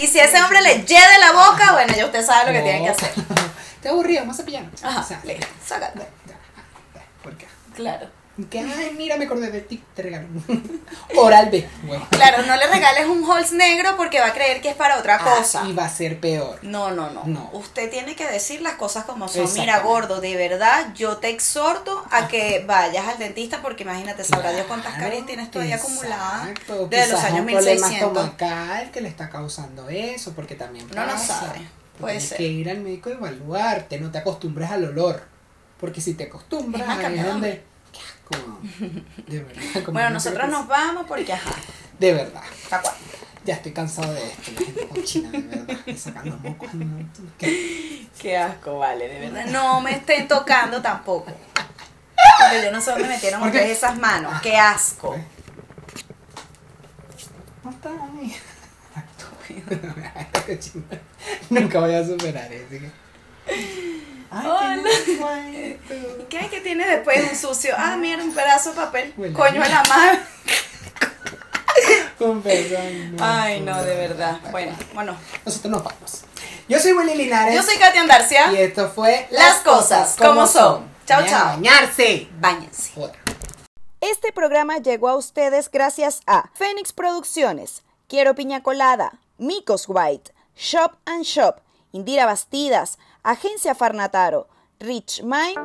Y si ese hombre le lleve la boca, bueno, ya usted sabe lo que No. tiene que hacer. Te aburrido, vamos a cepillarnos. Ajá, O sea, le- sácate. ¿Por qué? Claro. Que, ay, mira, me acordé de ti, te regalo. Oral B. Bueno. Claro, no le regales un Halls negro porque va a creer que es para otra cosa. Ah, y va a ser peor. No, no, no, No. Usted tiene que decir las cosas como son. Mira, gordo, de verdad, yo te exhorto a que vayas al dentista porque imagínate, sabrá Dios cuántas Claro, caries tienes ahí acumuladas exacto. desde los años un problema 1600. estomacal que le está causando eso, porque también No lo pasa. sabe, puede tienes ser. que ir al médico a evaluarte, no te acostumbres al olor, porque si te acostumbras Es más, ahí es donde asco. De verdad. como Bueno, nosotros nos vamos porque, ajá, De verdad. Ya estoy cansado de esto, la gente cochina, de verdad. Me sacan los mocos. ¿qué? Qué asco, vale, de verdad. No me estén tocando tampoco. Porque yo no sé dónde metieron ustedes esas manos. Qué asco. No está ahí. Nunca voy a superar eso. que- Ay, Hola. tienes guay, ¿Qué hay que tiene después un sucio? Ah, mira, un pedazo de papel. Coño de bien. la madre. pezón. Ay, no, de verdad. Bueno, bueno. Nosotros nos vamos. Yo soy Willy Linares. Yo soy Katia Andarcia. Y esto fue Las cosas como son. Chao, a chao. Bañarse. Báñense. Este programa llegó a ustedes gracias a Fénix Producciones, Quiero Piña Colada, Micos White, Shop and Shop, Indira Bastidas, Agencia Farnataro, Rich Mind.